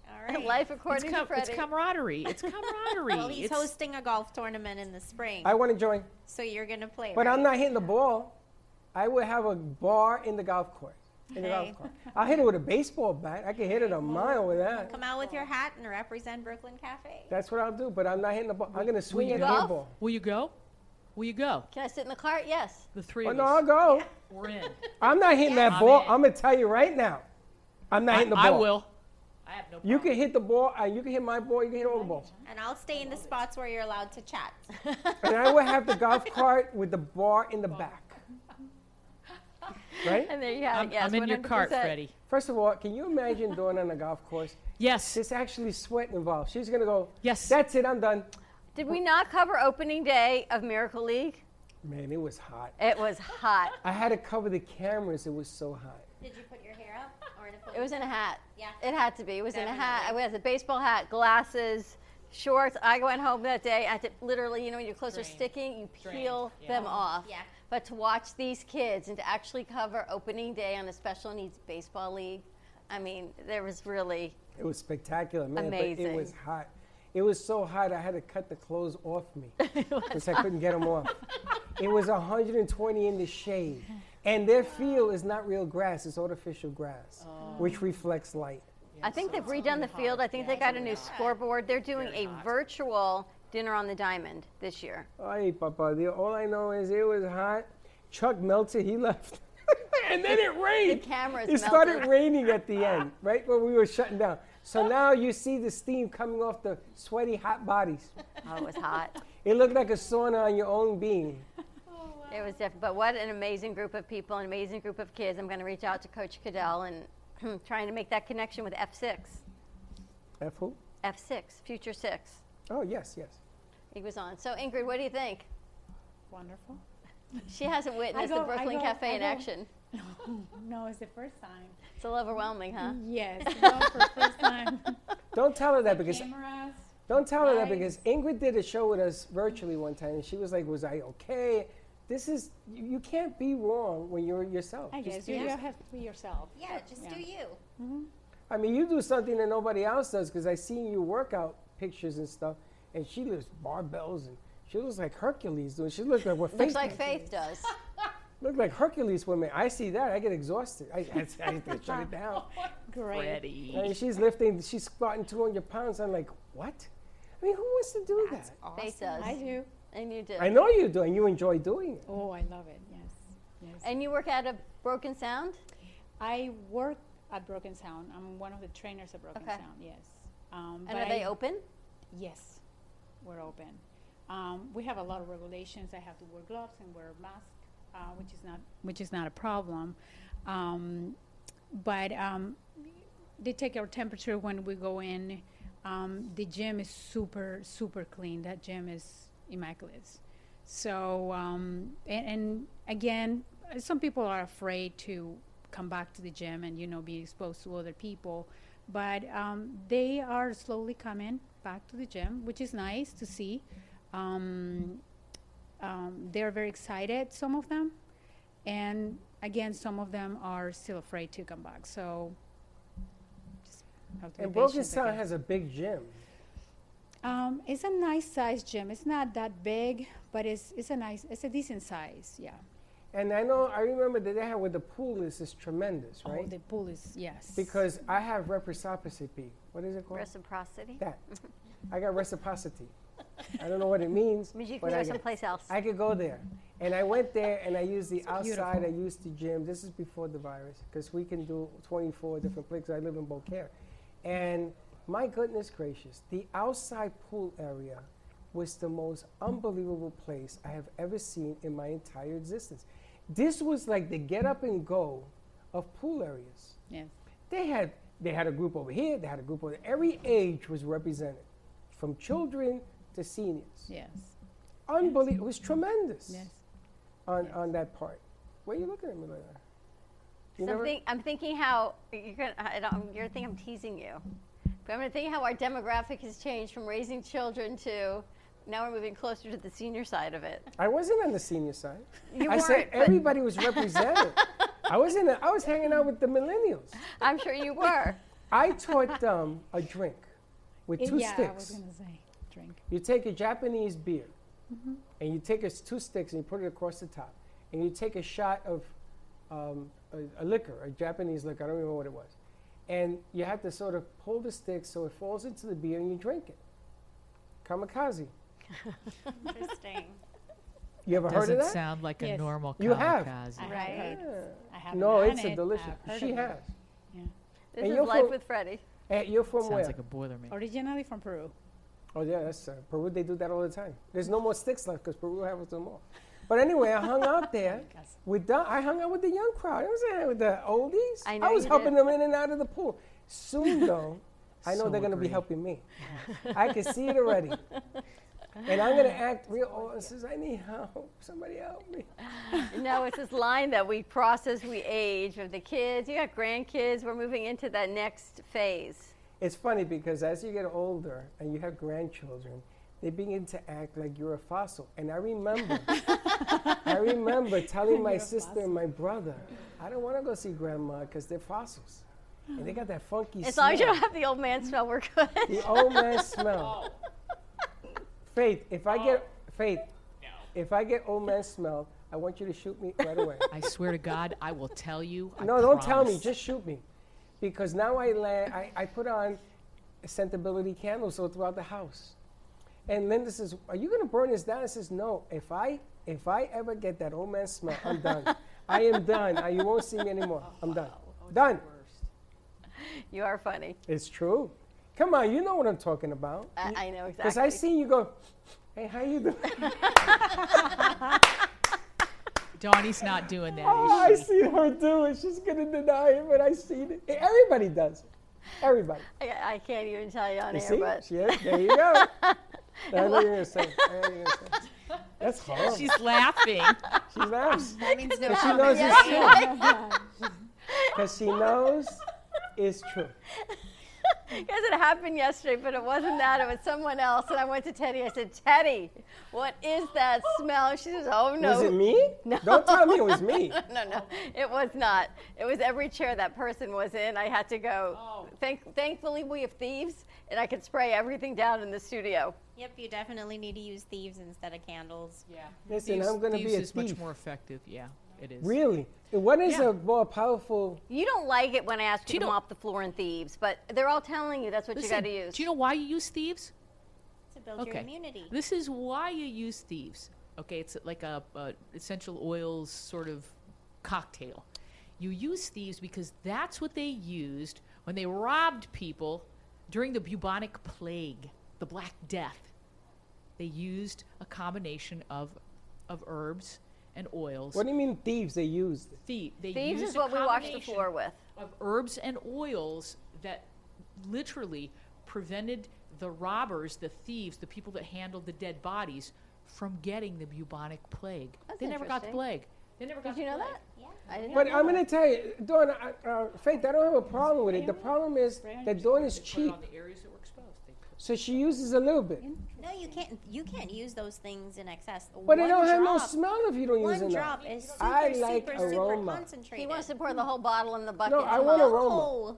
All right. Life according com- to it's camaraderie. It's camaraderie. Well, he's It's- hosting a golf tournament in the spring. I want to join. So you're gonna play. But right? I'm not hitting the ball. I would have a bar in the golf course. In the Hey. golf course. I'll hit it with a baseball bat. I can hit it a mile with that. Come out with your hat and represent Brooklyn Cafe. That's what I'll do. But I'm not hitting the ball. I'm going to swing you a go? ball. Will you go? Will you go? Can I sit in the cart? Yes. The three Oh, of no, us. I'll go. We're in. I'm not hitting that I'm ball. I'm going to tell you right now. I'm not I- hitting the ball. I will. I have no problem. You can hit the ball. Uh, you can hit my ball. You can hit all the balls. And I'll stay in the spots where you're allowed to chat. And I will have the golf cart with the bar in the back. Right? And there you have I'm, it. Yes, I'm in your cart, Freddie. First of all, can you imagine doing on a golf course? Yes. There's actually sweat involved. She's going to go, Yes. That's it. I'm done. Did we not cover opening day of Miracle League? Man, it was hot. It was hot. I had to cover the cameras. It was so hot. Did you put your hair up or in a It was in a hat. Yeah. It had to be. It was in a hat. Definitely. It was a baseball hat, glasses, shorts. I went home that day. I had to literally, you know, when your clothes are sticking, you peel them off. Yeah. But to watch these kids and to actually cover opening day on a special needs baseball league, I mean, there was really It was spectacular, man. But it was hot. It was so hot, I had to cut the clothes off me because I couldn't get them off. It was 120 in the shade. And their field is not real grass, it's artificial grass, which reflects light. I think they've redone the field. I think they got a new scoreboard. They're doing a virtual dinner on the diamond this year. Ay, Papa, the, all I know is it was hot. Chuck melted, he left. and then it rained. The cameras It started melted. raining at the end, right when we were shutting down. So now you see the steam coming off the sweaty, hot bodies. Oh, it was hot. It looked like a sauna on your own being. Oh, it was different, but what an amazing group of people, an amazing group of kids. I'm going to reach out to Coach Cadell and trying to make that connection with F6. F who? F6, Future Six. Oh, yes, yes. He was on. So, Ingrid, what do you think? Wonderful. She hasn't witnessed go- the Brooklyn go- Cafe I in go- action. No, it's the first time. It's a little overwhelming, huh? Yes, no, for the first time. Don't tell her that because Cameras. don't tell her that because Ingrid did a show with us virtually one time, and she was like, "Was I okay?" This is you, you can't be wrong when you're yourself. I Just guess be you yourself. have to be yourself. Yeah, just do you. Mm-hmm. I mean, you do something that nobody else does because I seen you workout pictures and stuff, and she lifts barbells and she looks like Hercules doing. She looks like what Looks Faith like does. Faith does. Look like Hercules women. I see that. I get exhausted. I, I, I have to shut it down. Great. Freddie. I mean, she's lifting. She's squatting 200 pounds. I'm like, what? I mean, who wants to do that? Faith does. I do. And you do. I know you do, and you enjoy doing it. Oh, I love it. Yes. Yes. And you work at a Broken Sound? I work at Broken Sound. I'm one of the trainers at Broken Okay. Sound. Yes. Um, And but are they open? Yes, we're open. Um, we have a lot of regulations. I have to wear gloves and wear a mask, uh, which is not which is not a problem. Um, but um, they take our temperature when we go in. Um, the gym is super super clean. That gym is immaculate. So um, and, and again, some people are afraid to come back to the gym and you know be exposed to other people but um, they are slowly coming back to the gym, which is nice to see. Um, um, they're very excited, some of them, and again, some of them are still afraid to come back. So, just have to And Broken patient, I Sound guess. has a big gym. Um, it's a nice size gym. It's not that big, but it's it's a nice, it's a decent size. Yeah. And I know, I remember that they have where the pool is, is tremendous, oh, right? Oh, the pool is yes. because I have reciprocity. What is it called? Reciprocity? That. I got reciprocity. I don't know what it means. Means you can but go I got- someplace else. I could go there. And I went there and I used the It's outside, beautiful. I used the gym. This is before the virus because we can do 24 different places. I live in Beaucaire. And my goodness gracious, the outside pool area was the most unbelievable place I have ever seen in my entire existence. This was like the get up and go of pool areas. Yes. They had they had a group over here, they had a group over there. Every age was represented, from children to seniors. Yes. Unbelievable. It was tremendous Yes. on, on that part. What are you looking at me like that? You So I'm, think, I'm thinking how you're gonna. I don't, you're thinking I'm teasing you, but I'm gonna think how our demographic has changed from raising children to now we're moving closer to the senior side of it. I wasn't on the senior side. You I weren't, said everybody was represented. I was in. The, I was hanging out with the millennials. I'm sure you were. I taught them a drink with two yeah, I was sticks. gonna say drink. You take a Japanese beer, Mhm. and you take us two sticks and you put it across the top, and you take a shot of um, a, a liquor, a Japanese liquor. I don't remember what it was, and you have to sort of pull the stick so it falls into the beer and you drink it. Kamikaze. Interesting. You ever heard Doesn't that? sound like a Yes. normal You have. kamikaze. I have Right. heard. I haven't No, done it's a it. delicious. I've heard She of it. has. Yeah. This And is you're life from- with Freddie. Hey, you're from Sounds where? like a Boilermaker. Originally from Peru. Oh yeah, that's uh, Peru. They do that all the time. There's no more sticks left because Peru has them all. But anyway, I hung out there with the, I hung out with the young crowd. I was hanging with the oldies. I know was you helping did. them in and out of the pool. Soon though, I know So they're going to be agree. helping me. I can see it already. And I'm going to act real old and says, I need help. Somebody help me. no, it's this line that we as we age with the kids. You got grandkids. We're moving into that next phase. It's funny because as you get older and you have grandchildren, they begin to act like you're a fossil. And I remember, I remember telling my sister and my brother, I don't want to go see grandma because they're fossils. And they got that funky smell. As smell. long as you don't have the old man smell, we're good. the old man smell. Oh. Faith, if I get Faith, if I get old man smell, I want you to shoot me right away. I swear to God, I will tell you. I no, don't tell me. Just shoot me, because now I la- I, I put on scentability candles all throughout the house. And Linda says, "Are you going to burn this down?" I says, "No. If I if I ever get that old man smell, I'm done. I am done. I, you won't see me anymore. I'm done. Oh, oh, done. You are funny. It's true. Come on, you know what I'm talking about. I, I know exactly. Because I see you go, hey, how you doing? Donnie's not doing that. oh, I she? see her do it. She's going to deny it, but I see it. Everybody does it. Everybody. I, I can't even tell you on You air, see? but She is. There you go. I know you're going to say. I know you're gonna say. That's horrible. She's laughing. She laughs. That means no Because she comment. knows it's true. Because she knows it's true. Because it happened yesterday, but it wasn't that. It was someone else. And I went to Teddy. I said, Teddy, what is that smell? She says, Oh no. Was it me? No. Don't tell me it was me. no, no, no, it was not. It was every chair that person was in. I had to go. Oh. Thank, thankfully, we have thieves, and I could spray everything down in the studio. Yep, you definitely need to use thieves instead of candles. Yeah. Listen, Thieves- I'm going to be a is thief. much more effective. Yeah, it is. Really? What is Yeah. a more powerful? You don't like it when I ask you you to mop the floor in thieves, but they're all telling you that's what Listen, you got to use. Do you know why you use thieves? To build your immunity. This is why you use thieves. Okay, it's like a, a essential oils sort of cocktail. You use thieves because that's what they used when they robbed people during the bubonic plague, the Black Death. They used a combination of of herbs and oils. What do you mean thieves? They used. Thie- they Thieves used is what we wash the floor with. Of herbs and oils that literally prevented the robbers, the thieves, the people that handled the dead bodies from getting the bubonic plague. That's they never got the plague. They never got Did you know plague. that? Yeah. I didn't But know I'm going to tell you, Dawn, I- uh, Faith, I don't have a problem with it. The problem is that Dawn is cheap, on the areas that were exposed. They put- so she uses a little bit. No, you can't. You can't use those things in excess. But it don't have no drop- smell if you don't use One enough. drop is super, I like super, super aroma. concentrated. He wants to pour the whole bottle in the bucket. No, I want tomorrow. aroma.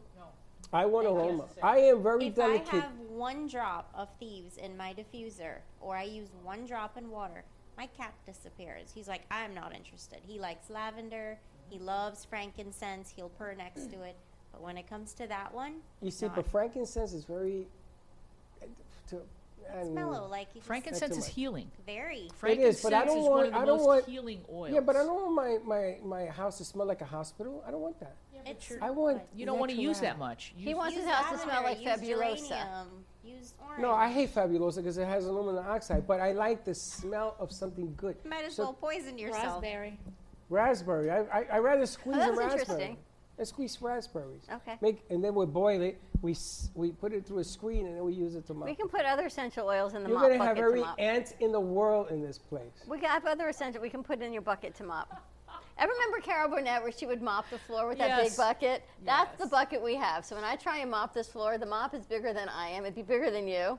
I want aroma. I am very If delicate. I have one drop of thieves in my diffuser, or I use one drop in water, my cat disappears. He's like, I'm not interested. He likes lavender. He loves frankincense. He'll purr next to it. But when it comes to that one, You see, not. but frankincense is very. To, I it's mellow. Like you Frankincense is much. healing. very. It is, but I Frankincense don't is want. one of the I don't most want healing oils. Yeah, but I don't want my, my, my house to smell like a hospital. I don't want that. It's I want. You don't want to use that much. He wants his house to smell like use Fabulosa. geranium, Use. No, I hate Fabulosa because it has aluminum oxide, but I like the smell of something good. You Might as So- well poison yourself. Raspberry. Raspberry. I, I, I rather squeeze Oh, a that's raspberry. Interesting. I squeeze raspberries. Okay. Make and then we boil it. We s- we put it through a screen and then we use it to mop. We can put other essential oils in the You're mop gonna bucket have every to mop. ant in the world in this place. We got other essential we can put in your bucket to mop. Ever remember Carol Burnett where she would mop the floor with that big Yes. bucket? That's the bucket we have. So when I try and mop this floor, the mop is bigger than I am. It'd be bigger than you.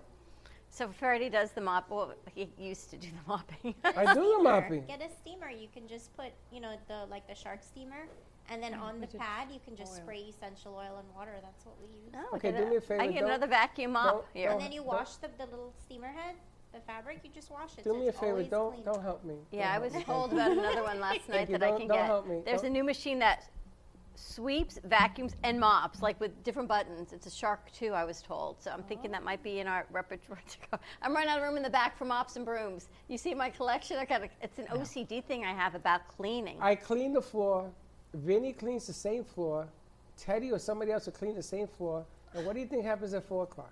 So Freddie does the mop. Well, he used to do the mopping. I do the mopping. Get a steamer. You can just put, you know, the like the shark steamer, and then oh, on the pad you can just oil. spray essential oil and water. That's what we use. Oh, Okay, do me a favor. I get another vacuum mop here. And then you wash the, the little steamer head, the fabric. You just wash it. Do so me a favor. Don't clean. don't help me. Yeah, Don't I help was me. told about another one last night that I Don't- can don't get. help me. There's a Don't- new machine that sweeps, vacuums, and mops, like with different buttons. It's a Shark 2, I was told. So I'm thinking that might be in our repertoire to go. I'm running out of room in the back for mops and brooms. You see my collection? I got a, it's an OCD thing I have about cleaning. I clean the floor. Vinny cleans the same floor. Teddy or somebody else will clean the same floor. And what do you think happens at four o'clock?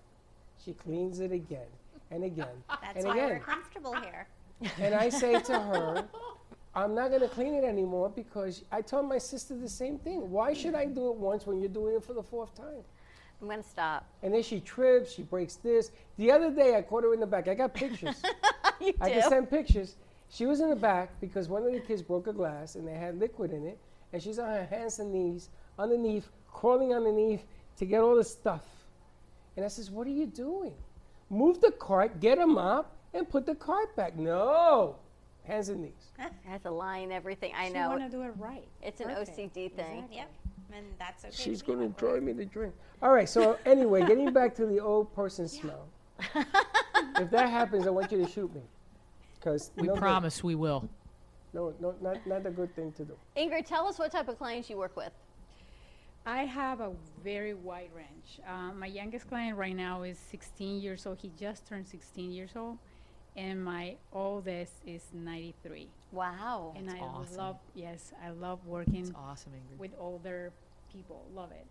She cleans it again and again That's and why again. we're comfortable here. And I say to her, I'm not going to clean it anymore because I told my sister the same thing. Why should I do it once when you're doing it for the fourth time? I'm going to stop. And then she trips, she breaks this. The other day, I caught her in the back. I got pictures. you I do? can send pictures. She was in the back because one of the kids broke a glass and they had liquid in it. And she's on her hands and knees, underneath, crawling underneath to get all the stuff. And I says, What are you doing? Move the cart, get a mop, and put the cart back. No. Hands and knees. I have to line everything. I She know. wanna do it right. It's an Perfect. OCD thing. Yep. And that's okay. She's going to drive me to drink. All right, so anyway, getting back to the old person smell. if that happens, I want you to shoot me. Because We promise we will. No, no, not, not a good thing to do. Ingrid, tell us what type of clients you work with. I have a very wide range. Uh, my youngest client right now is 16 years old. He just turned 16 years old. And my oldest is 93. Wow. And That's I awesome. love, yes, I love working That's awesome, Ingrid. with older people. Love it.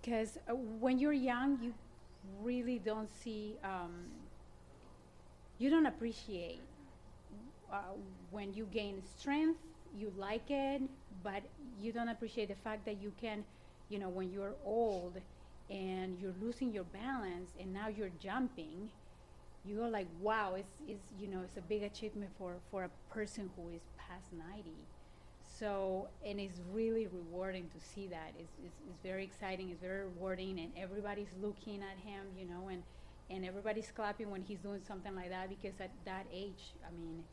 Because uh, when you're young, you really don't see, um, you don't appreciate uh, when you gain strength, you like it, but you don't appreciate the fact that you can, you know, when you're old and you're losing your balance and now you're jumping, you're like, wow, it's, it's you know, it's a big achievement for, for a person who is past 90. So, and it's really rewarding to see that. It's, it's, it's very exciting, it's very rewarding, and everybody's looking at him, you know, and, and everybody's clapping when he's doing something like that because at that age, I mean,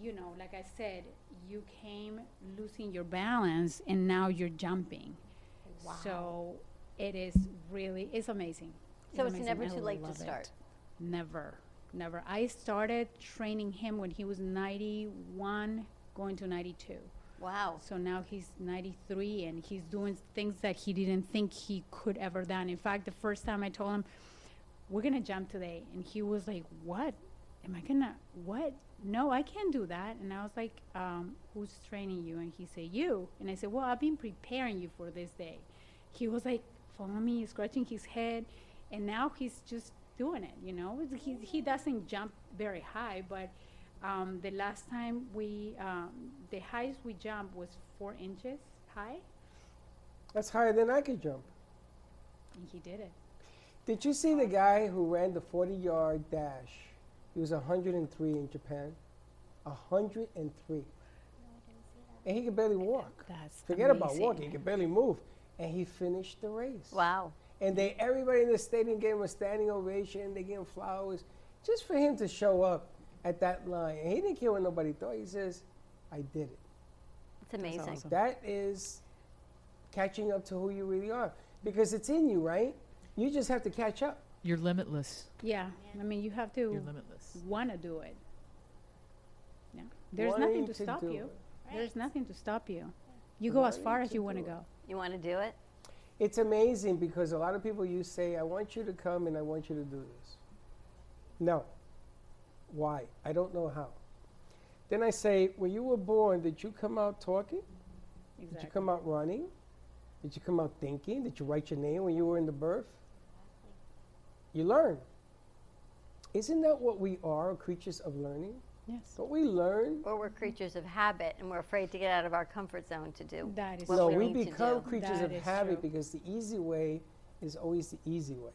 you know, like I said, you came losing your balance and now you're jumping. Wow. So it is really, it's amazing. So it's amazing. never I too late to love it. start. Never, never. I started training him when he was 91, going to 92. Wow. So now he's 93 and he's doing things that he didn't think he could ever done. In fact, the first time I told him, we're going to jump today. And he was like, what? Am I going to, what? No, I can't do that. And I was like, um, who's training you? And he said, you. And I said, well, I've been preparing you for this day. He was like, following me, scratching his head. And now he's just doing it, you know? He, he doesn't jump very high, but um, the last time we, um, the highest we jumped was four inches high, That's higher than I could jump. and he did it. Did you see the guy who ran the 40 yard dash? He was 103 in Japan. 103. And he could barely walk. That's Forget about walking, he could barely move. And he finished the race. Wow. And they everybody in the stadium gave him a standing ovation, they gave him flowers, just for him to show up at that line. And he didn't care what nobody thought. He says, I did it. It's amazing. That is catching up to who you really are. Because it's in you, right? You just have to catch up. You're limitless. Yeah, I mean, you have You're to limitless. want to do it. Yeah, there's nothing to to stop do you. it. There's nothing to stop you. You go as Wanting far as to you want to do it. go. You want to do it? It's amazing because a lot of people you say, I want you to come and I want you to do this. No. Why? I don't know how. Then I say, when you were born, did you come out talking? Did you Exactly. come out running? Did you come out thinking? Did you write your name when you were in the birth? You learn. Isn't that what we are, creatures of learning? Yes. Don't we learn? Or we're creatures of habit and we're afraid to get out of our comfort zone to do That is what no, we, we need become do. creatures That of habit true. because the easy way is always the easy way.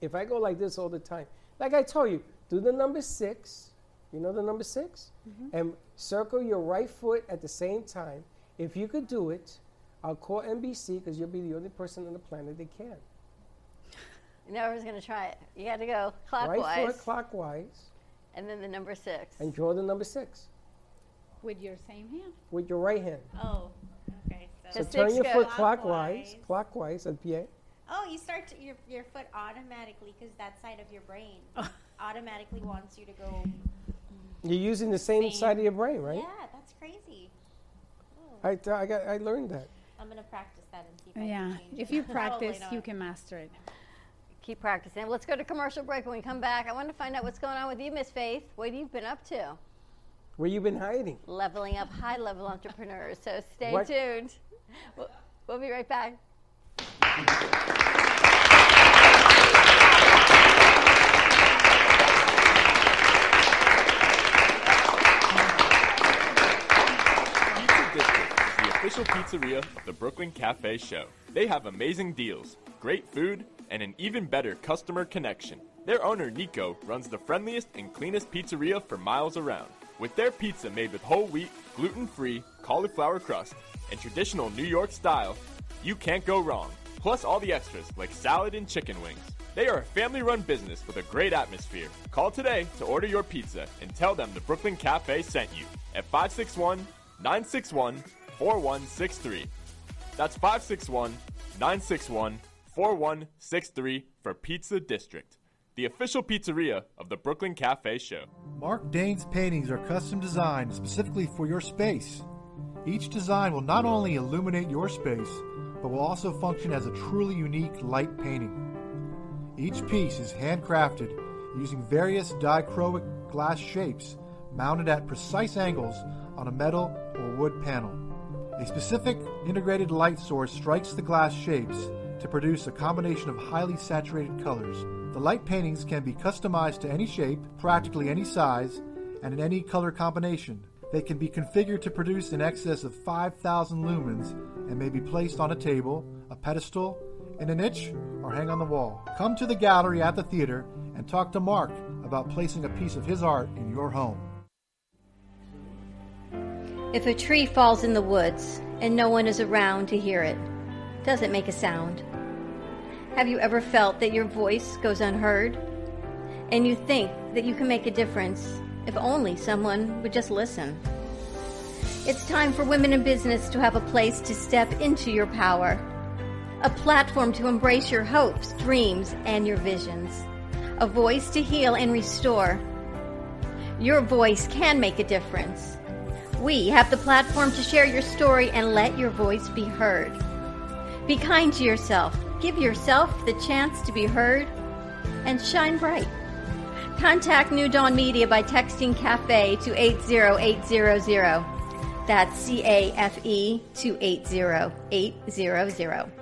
If I go like this all the time, like I told you, do the number six, You know the number 6 Mhm. And circle your right foot at the same time. If you could do it, I'll call NBC because you'll be the only person on the planet that can. Never's going to try it. You got to go clockwise. Right foot clockwise and then the number six. and draw the number six With your same hand. with your right hand. Oh, okay. So The turn your foot clockwise, clockwise, at pied. Oh, you start to, your your foot automatically because that side of your brain automatically wants you to go. You're using the same, side of your brain, right? Yeah, that's crazy. I, th- I got I learned that. I'm gonna practice that and see if I Yeah, can change if it. you practice, you can master it. Keep practicing. Let's go to commercial break. When we come back, I want to find out what's going on with you, Miss Faith. What have you been up to? Where you been hiding? Leveling up high level entrepreneurs. So stay What- tuned. We'll, we'll be right back. Pizza District is the official pizzeria of the Brooklyn Cafe Show. They have amazing deals, great food, and an even better customer connection. Their owner, Nico, runs the friendliest and cleanest pizzeria for miles around. With their pizza made with whole wheat, gluten free, cauliflower crust, and traditional New York style, you can't go wrong. Plus all the extras like salad and chicken wings. They are a family run business with a great atmosphere. Call today to order your pizza and tell them the Brooklyn Cafe sent you at 561 961 4163. That's 561 961 4163 for Pizza District, the official pizzeria of the Brooklyn Cafe Show. Mark Dane's paintings are custom designed specifically for your space. Each design will not only illuminate your space, but will also function as a truly unique light painting. Each piece is handcrafted using various dichroic glass shapes mounted at precise angles on a metal or wood panel. A specific integrated light source strikes the glass shapes to produce a combination of highly saturated colors. The light paintings can be customized to any shape, practically any size, and in any color combination. They can be configured to produce in excess of 5,000 lumens and may be placed on a table, a pedestal, in a niche, or hang on the wall. Come to the gallery at the theater and talk to Mark about placing a piece of his art in your home. If a tree falls in the woods and no one is around to hear it, does it make a sound? Have you ever felt that your voice goes unheard? And you think that you can make a difference if only someone would just listen? It's time for women in business to have a place to step into your power, a platform to embrace your hopes, dreams, and your visions, a voice to heal and restore. Your voice can make a difference. We have the platform to share your story and let your voice be heard. Be kind to yourself. Give yourself the chance to be heard and shine bright. Contact New Dawn Media by texting CAFE to 80800. That's C A F E to 80800.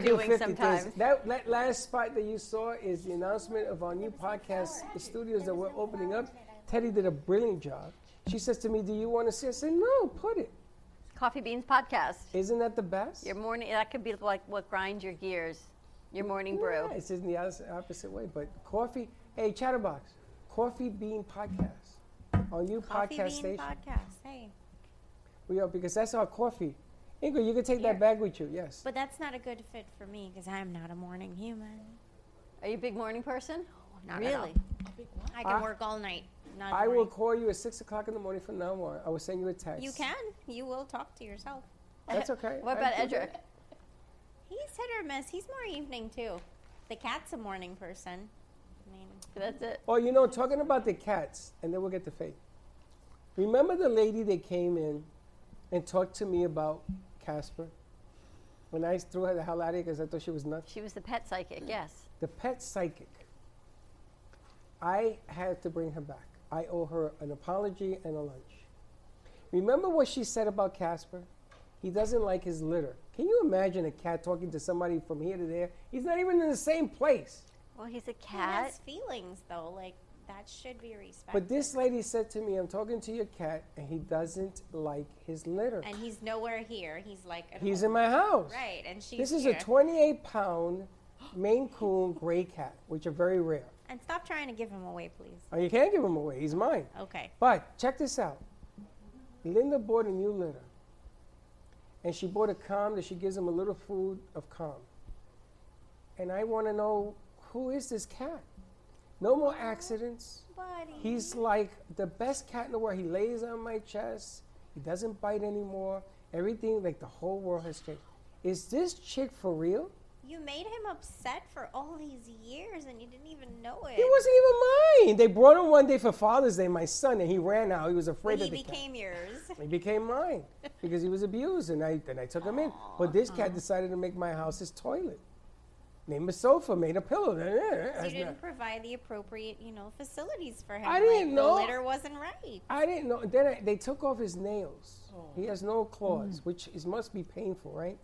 doing 50 sometimes. things. That, that last spot that you saw is the announcement of our new podcast studios that we're opening up. Teddy did a brilliant job. She says to me, Do you want to see? I said, No, put it. Coffee Beans Podcast. Isn't that the best? Your morning, that could be like what grinds your gears. Your morning brew. It's in the opposite, opposite way. But coffee, hey, Chatterbox, Coffee Bean Podcast. Our new Coffee podcast Bean station. Podcast. Hey. We are, because that's our coffee. Ingrid, you can take that bag with you, yes. But that's not a good fit for me because I'm not a morning human. Are you a big morning person? Not at all. really? I can I- work all night. Not I will morning. call you at 6 o'clock in the morning from now on. I will send you a text. You can. You will talk to yourself. That's okay. What I about do Edric? that. He's hit or miss. He's more evening too. The cat's a morning person. I mean, that's it. Oh, you know, talking about the cats, and then we'll get to Faith. Remember the lady that came in and talked to me about Casper? When I threw her the hell out of here because I thought she was nuts? She was the pet psychic, mm. yes. The pet psychic. I had to bring her back. I owe her an apology and a lunch. Remember what she said about Casper? He doesn't like his litter. Can you imagine a cat talking to somebody from here to there? He's not even in the same place. Well, he's a cat. he has feelings though. Like that should be respected. But this lady said to me, I'm talking to your cat, and he doesn't like his litter. and he's nowhere here. He's like He's home. in my house. Right, and she's This is here. a 28 pound Maine Coon gray cat, which are very rare. And stop trying to give him away, please. Oh, you can't give him away. He's mine. Okay. But check this out. Linda bought a new litter. And she bought a calm that she gives him a little food of calm. And I want to know who is this cat? No more accidents. Buddy. He's like the best cat in the world. He lays on my chest. He doesn't bite anymore. Everything, like the whole world has changed. Is this chick for real? You made him upset for all these years, and you didn't even know it. He wasn't even mine. They brought him one day for Father's Day, my son, and he ran out. He was afraid Well, of he the cat. became yours. He became mine because he was abused, and I then I took him in. But this cat decided to make my house his toilet. Named a sofa, made a pillow. So That's you didn't provide the appropriate, you know, facilities for him. I didn't like, know. The litter wasn't right. I didn't know. Then I, they took off his nails. Oh. He has no claws, mm. which is must be painful, right?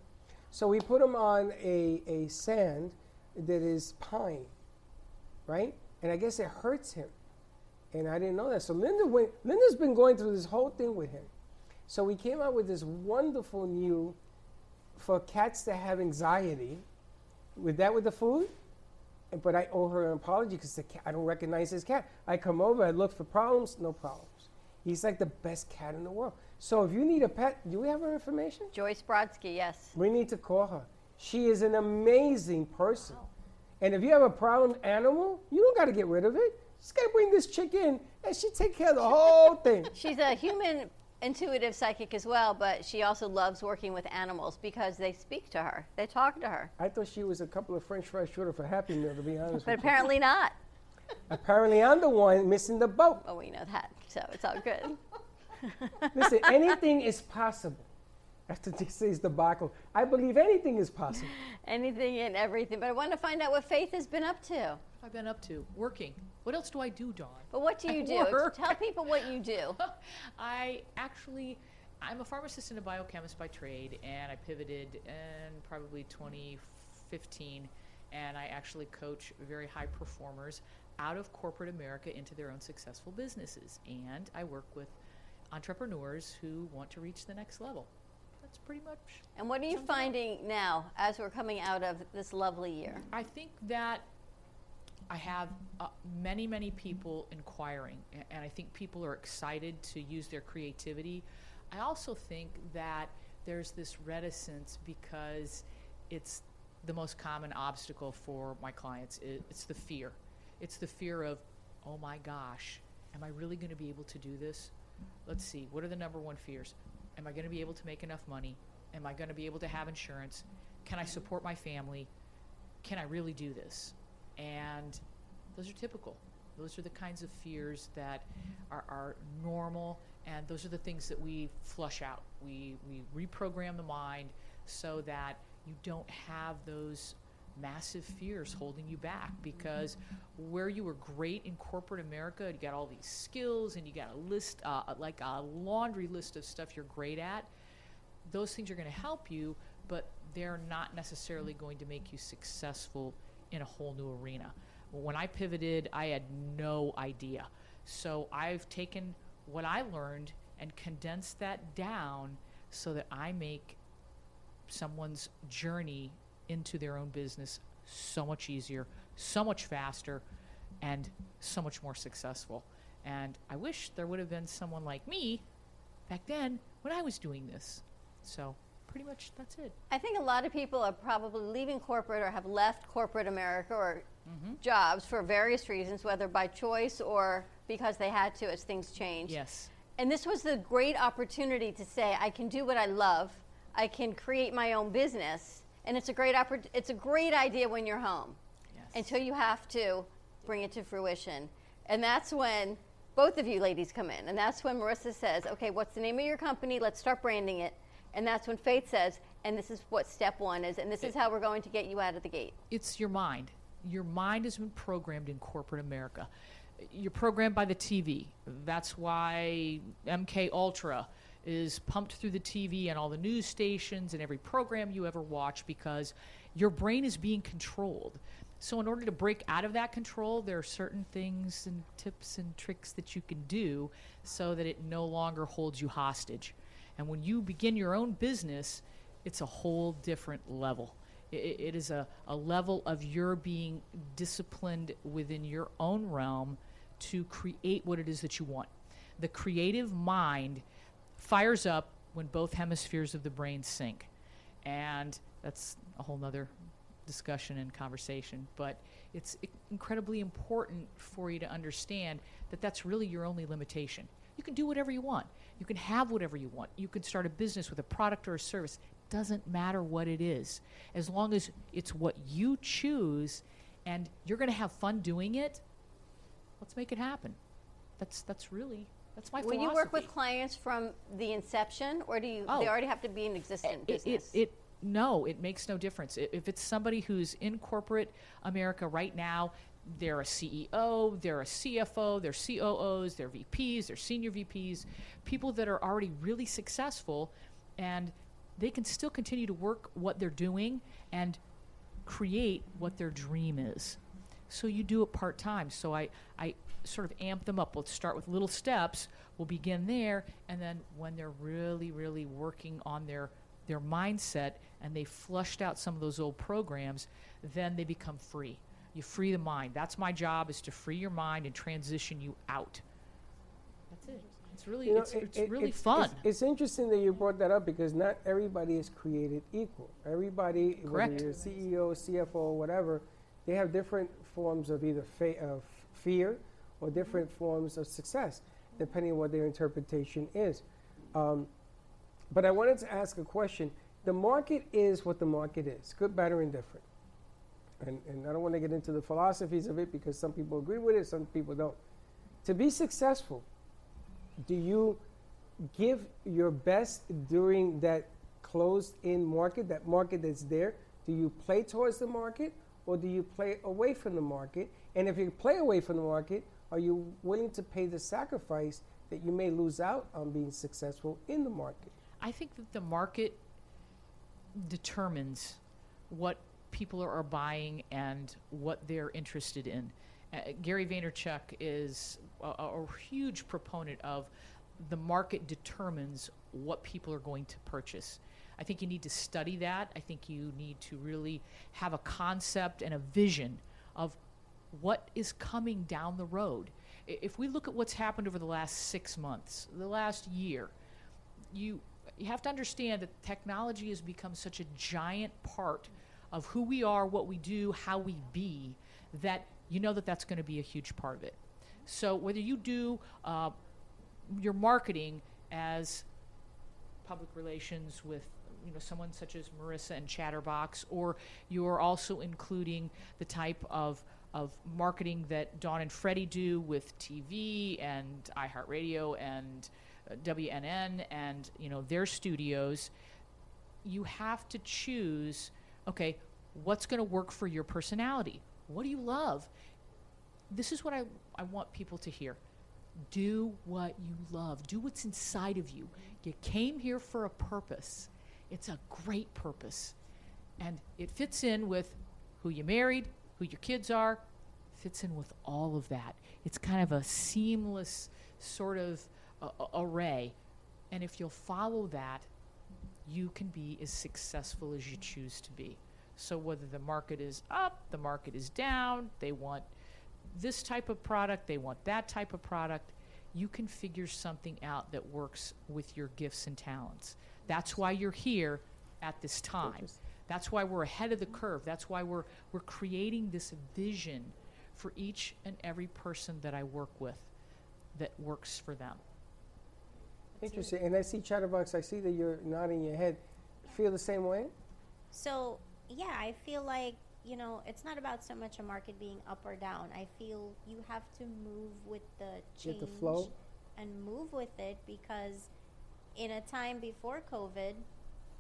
So we put him on a, a sand that is pine, right? And I guess it hurts him. And I didn't know that. So Linda went, Linda's been going through this whole thing with him. So we came out with this wonderful new for cats that have anxiety. With that with the food, but I owe her an apology because I don't recognize his cat. I come over, I look for problems, no problems. He's like the best cat in the world. So if you need a pet, do we have her information? Joyce Brodsky, yes. We need to call her. She is an amazing person. And if you have a problem animal, you don't got to get rid of it. Just got to bring this chick in, and she take care of the whole thing. She's a human intuitive psychic as well, but she also loves working with animals because they speak to her. They talk to her. I thought she was a couple of French fries short of a Happy Meal, to be honest But with you. apparently not. Apparently, I'm the one missing the boat. Well, we know that, so it's all good. Listen, anything is possible. After this is debacle, I believe anything is possible. Anything and everything. But I want to find out what Faith has been up to. I've been up to working. What else do I do, Dawn? But what do I you do? work. Tell people what you do. I actually, I'm a pharmacist and a biochemist by trade, and I pivoted in probably 2015, and I actually coach very high performers out of corporate America into their own successful businesses. And I work with entrepreneurs who want to reach the next level. That's pretty much. And what are you finding now as we're coming out of this lovely year? I think that I have uh, many, many people inquiring, and I think people are excited to use their creativity. I also think that there's this reticence because it's the most common obstacle for my clients. It's the fear. It's the fear of, oh my gosh, am I really going to be able to do this? Let's see, what are the number one fears? Am I going to be able to make enough money? Am I going to be able to have insurance? Can I support my family? Can I really do this? And those are typical. Those are the kinds of fears that are, are normal, and those are the things that we flush out. We, we reprogram the mind so that you don't have those massive fears holding you back because where you were great in corporate America, you got all these skills and you got a list, uh, like a laundry list of stuff you're great at those things are going to help you, but they're not necessarily going to make you successful in a whole new arena. When I pivoted, I had no idea. So I've taken what I learned and condensed that down so that I make someone's journey into their own business so much easier, so much faster, and so much more successful. And I wish there would have been someone like me back then when I was doing this. So, pretty much that's it. I think a lot of people are probably leaving corporate or have left corporate America or Mm-hmm. jobs for various reasons, whether by choice or because they had to as things change. Yes. And this was the great opportunity to say, I can do what I love, I can create my own business, and it's a great oppor- it's a great idea when you're home Yes. until you have to bring it to fruition. And that's when both of you ladies come in. And that's when Marisa says, okay, what's the name of your company? Let's start branding it. And that's when Faith says, and this is what step one is, and this is how we're going to get you out of the gate. It's your mind. Your mind has been programmed in corporate America. You're programmed by the TV. That's why MK Ultra is pumped through the TV and all the news stations and every program you ever watch because your brain is being controlled. So, in order to break out of that control, there are certain things and tips and tricks that you can do so that it no longer holds you hostage. And when you begin your own business, it's a whole different level. I- i- it is a, a level of your being disciplined within your own realm to create what it is that you want. The creative mind fires up when both hemispheres of the brain sync. And that's a whole nother discussion and conversation. But it's incredibly important for you to understand that that's really your only limitation. You can do whatever you want. You can have whatever you want. You can start a business with a product or a service. Doesn't matter what it is. As long as it's what you choose and you're going to have fun doing it, let's make it happen. That's that's really that's my Will philosophy. you work with clients from the inception, or do you? Oh. They already have to be an existing it, business. it, it no, it makes no difference. If it's somebody who's in corporate America right now, they're a CEO, they're a CFO, they're COOs, they're VPs, they're senior VPs, people that are already really successful, and they can still continue to work what they're doing and create what their dream is. So you do it part time. So I, I sort of amp them up. Let's start with little steps. We'll begin there, and then when they're really, really working on their their mindset and they flushed out some of those old programs, then they become free. You free the mind. That's my job is to free your mind and transition you out. That's it. It's really You know, it's, it- it's it- really it's- fun. It's, it's interesting that you brought that up because not everybody is created equal. Everybody, Correct. whether you're CEO, CFO, whatever, they have different forms of either fa- of fear or different forms of success, depending on what their interpretation is. Um, but I wanted to ask a question. The market is what the market is, good, bad, or indifferent. And, and I don't want to get into the philosophies of it because some people agree with it, some people don't. To be successful, do you give your best during that closed in market, that market that's there? Do you play towards the market or do you play away from the market? And if you play away from the market, are you willing to pay the sacrifice that you may lose out on being successful in the market? I think that the market determines what people are buying and what they're interested in. Uh, Gary Vaynerchuk is a, a huge proponent of the market determines what people are going to purchase. I think you need to study that. I think you need to really have a concept and a vision of what is coming down the road. If we look at what's happened over the last six months, the last year, you you have to understand that technology has become such a giant part of who we are, what we do, how we be, that you know that that's going to be a huge part of it. So whether you do uh, your marketing as public relations with you know someone such as Marisa and Chatterbox, or you're also including the type of of marketing that Dawn and Freddie do with TV and iHeartRadio and uh, WNN and you know their studios. You have to choose. Okay, what's going to work for your personality? What do you love? This is what I, I want people to hear. Do what you love. Do what's inside of you. You came here for a purpose. It's a great purpose. And it fits in with who you married who your kids are fits in with all of that. It's kind of a seamless sort of uh, array. And if you'll follow that you can be as successful as you choose to be so whether the market is up the market is down they want this type of product, they want that type of product. You can figure something out that works with your gifts and talents. That's why you're here at this time. That's why we're ahead of the curve. That's why we're we're creating this vision for each and every person that I work with that works for them. Interesting. And I see Chatterbox, I see that you're nodding your head. Feel the same way? So yeah, I feel like, you know, it's not about so much a market being up or down. I feel you have to move with the change With the flow. and move with it because in a time before COVID,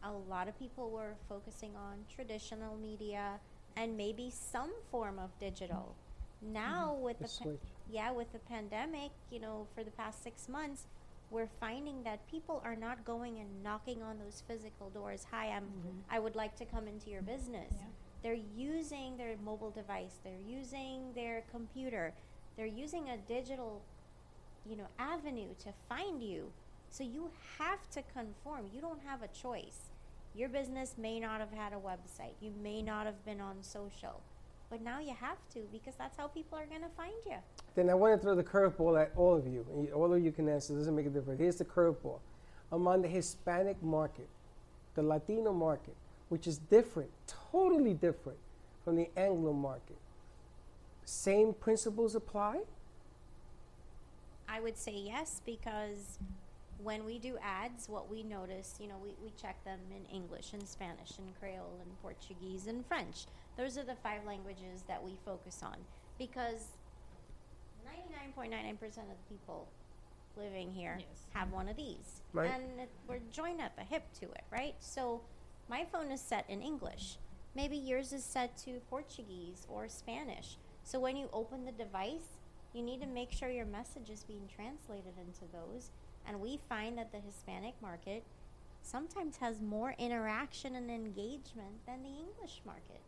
a lot of people were focusing on traditional media and maybe some form of digital. Mm-hmm. Now with The the, pa- yeah, with the pandemic, you know, for the past 6 months, we're finding that people are not going and knocking on those physical doors. Hi, I'm mm-hmm. I would like to come into your business. They're using their mobile device, they're using their computer, they're using a digital you know avenue to find you. So you have to conform. You don't have a choice. Your business may not have had a website. You may not have been on social. But now you have to because that's how people are going to find you. Then I want to throw the curveball at all of you. and All of you can answer. It doesn't make a difference. Here's the curveball. I'm on the Hispanic market, the Latino market, which is different, totally different from the Anglo market. Same principles apply? I would say yes because when we do ads, what we notice, you know, we, we check them in English and Spanish and Creole and Portuguese and French. Those are the five languages that we focus on because 99.99% of the people living here have one of these. Right. And we're joined at the hip to it, right? So my phone is set in English. Maybe yours is set to Portuguese or Spanish. So when you open the device, you need to make sure your message is being translated into those. And we find that the Hispanic market sometimes has more interaction and engagement than the English market.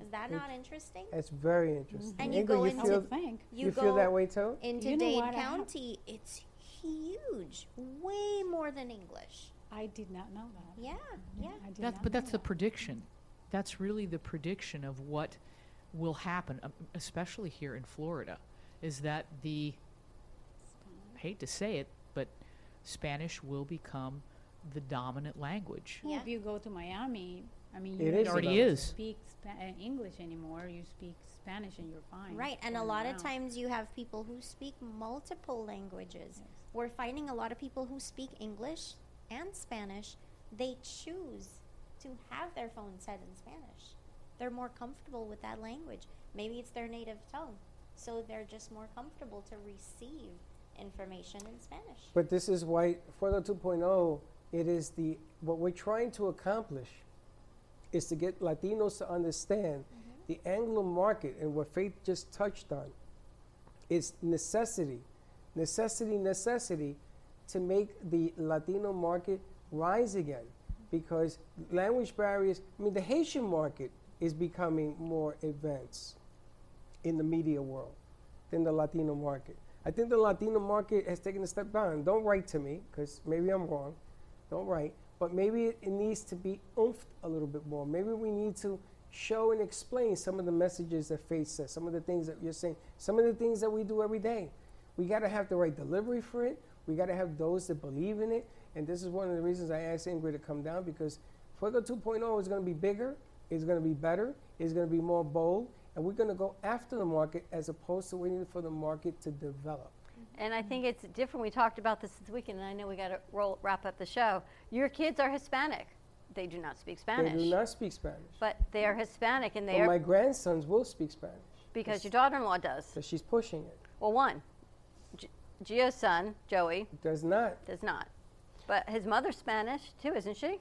Is that not interesting? It's very interesting. And you Ingrid, go you into feel, you, you go feel that way too? into You Dade what, I have- County. It's huge, way more than English. I did not know that. Yeah, yeah. I did That's, but know that's the prediction. That's really the prediction of what will happen, um, especially here in Florida, is that the, I hate to say it, but Spanish will become the dominant language. Well, If you go to Miami, I mean, It you is don't already even is. speak Spa- uh, English anymore. You speak Spanish and you're fine. Right, and a lot around. of times you have people who speak multiple languages. We're finding a lot of people who speak English and Spanish, they choose to have their phone set in Spanish. They're more comfortable with that language. Maybe it's their native tongue, so they're just more comfortable to receive information in Spanish. But this is why Fuego 2.0, it is the, what we're trying to accomplish is to get Latinos to understand mm-hmm. the Anglo market and what Faith just touched on is necessity, necessity, necessity to make the Latino market rise again because language barriers, I mean, the Haitian market is becoming more advanced in the media world than the Latino market. I think the Latino market has taken a step down. Don't write to me because maybe I'm wrong. Don't write. But maybe it, needs to be oomphed a little bit more. Maybe we need to show and explain some of the messages that Faith says, some of the things that you're saying, some of the things that we do every day. We got to have the right delivery for it. We got to have those that believe in it. And this is one of the reasons I asked Ingrid to come down because Fuego 2.0 is going to be bigger, it's going to be better, it's going to be more bold, and we're going to go after the market as opposed to waiting for the market to develop. And I think it's different. We talked about this this weekend, and I know we got to roll wrap up the show. Your kids are Hispanic. They do not speak Spanish. They do not speak Spanish. But they are Hispanic, and they But are my grandsons will speak Spanish because your daughter-in-law does. because she's pushing it. Well, one, G- Gio's son Joey Does not. does not, but his mother's Spanish too, isn't she?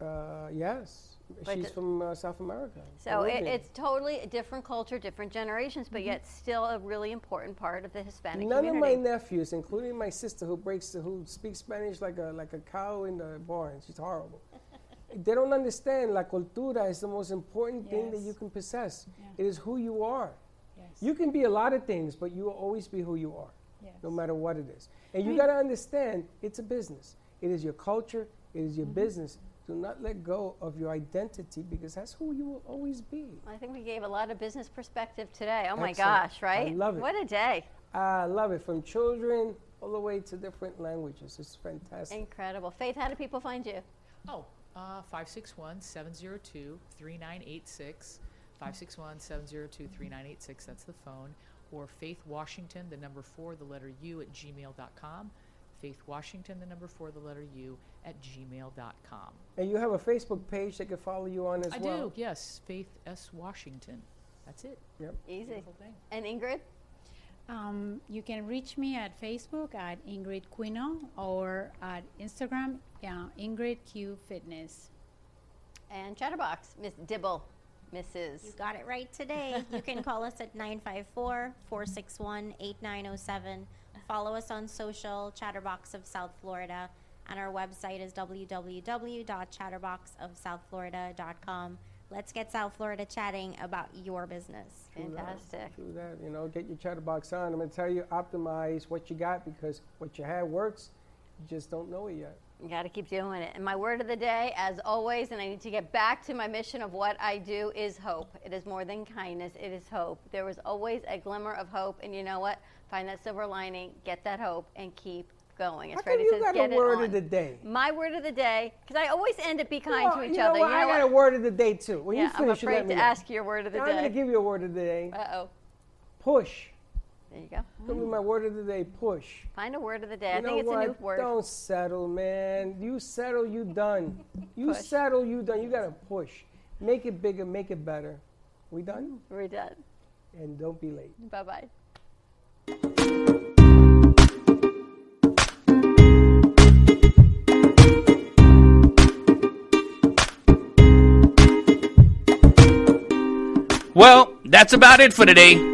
Uh, yes, But she's from uh, South America. So it, it's totally a different culture, different generations, but yet still a really important part of the Hispanic community. None of my nephews, including my sister, who breaks who speaks Spanish like a like a cow in the barn. She's horrible. they don't understand la cultura is the most important thing that you can possess. It is who you are. Yes. You can be a lot of things, but you will always be who you are, Yes. no matter what it is. And you got to understand, it's a business. It is your culture. It is Mm-hmm. your business. Do not let go of your identity because that's who you will always be. I think we gave a lot of business perspective today. Oh my Excellent. gosh, I right? love it. What a day. I love it. From children all the way to different languages. It's fantastic. Incredible. Faith, how do people find you? Oh, uh, 561 702 3986. 561 702 3986. That's the phone. Or Faith Washington, the number four, the letter U at gmail.com. Faith Washington, the number four, the letter U, at gmail.com. And you have a Facebook page that can follow you on as I well. do, yes. Faith S. Washington. That's it. Yep. Easy. Thing. And Ingrid? Um, you can reach me at Facebook at Ingrid Quino or at Instagram, uh, Ingrid Q Fitness. And Chatterbox, Miss Dibble, Mrs. You got it right today. You can call us at 954 461 8907. Follow us on social, Chatterbox of South Florida. And our website is www.chatterboxofsouthflorida.com. Let's get South Florida chatting about your business. Fantastic. Do that. You know, get your chatterbox on. I'm going to tell you, optimize what you got because what you have works. You just don't know it yet. You got to keep doing it. And my word of the day, as always, and I need to get back to my mission of what I do, is hope. It is more than kindness, it is hope. There is always a glimmer of hope. And you know what? Find that silver lining, get that hope, and keep going. As How Freddie you says, got get a word of the day? My word of the day, because I always end up be kind Well, to each you know other. what? You know I got what? a word of the day too. When yeah, you finish, I'm you let afraid me to ask your word of the Now, day. I'm going to give you a word of the day. Uh oh. Push. There you go. Give me my word of the day. Push. Find a word of the day. You I think know it's what? a new word. Don't settle, man. You settle, you done. You Push. settle, you done. You gotta push. Make it bigger, make it better. We done? We're done. And don't be late. Bye bye. Well, that's about it for today.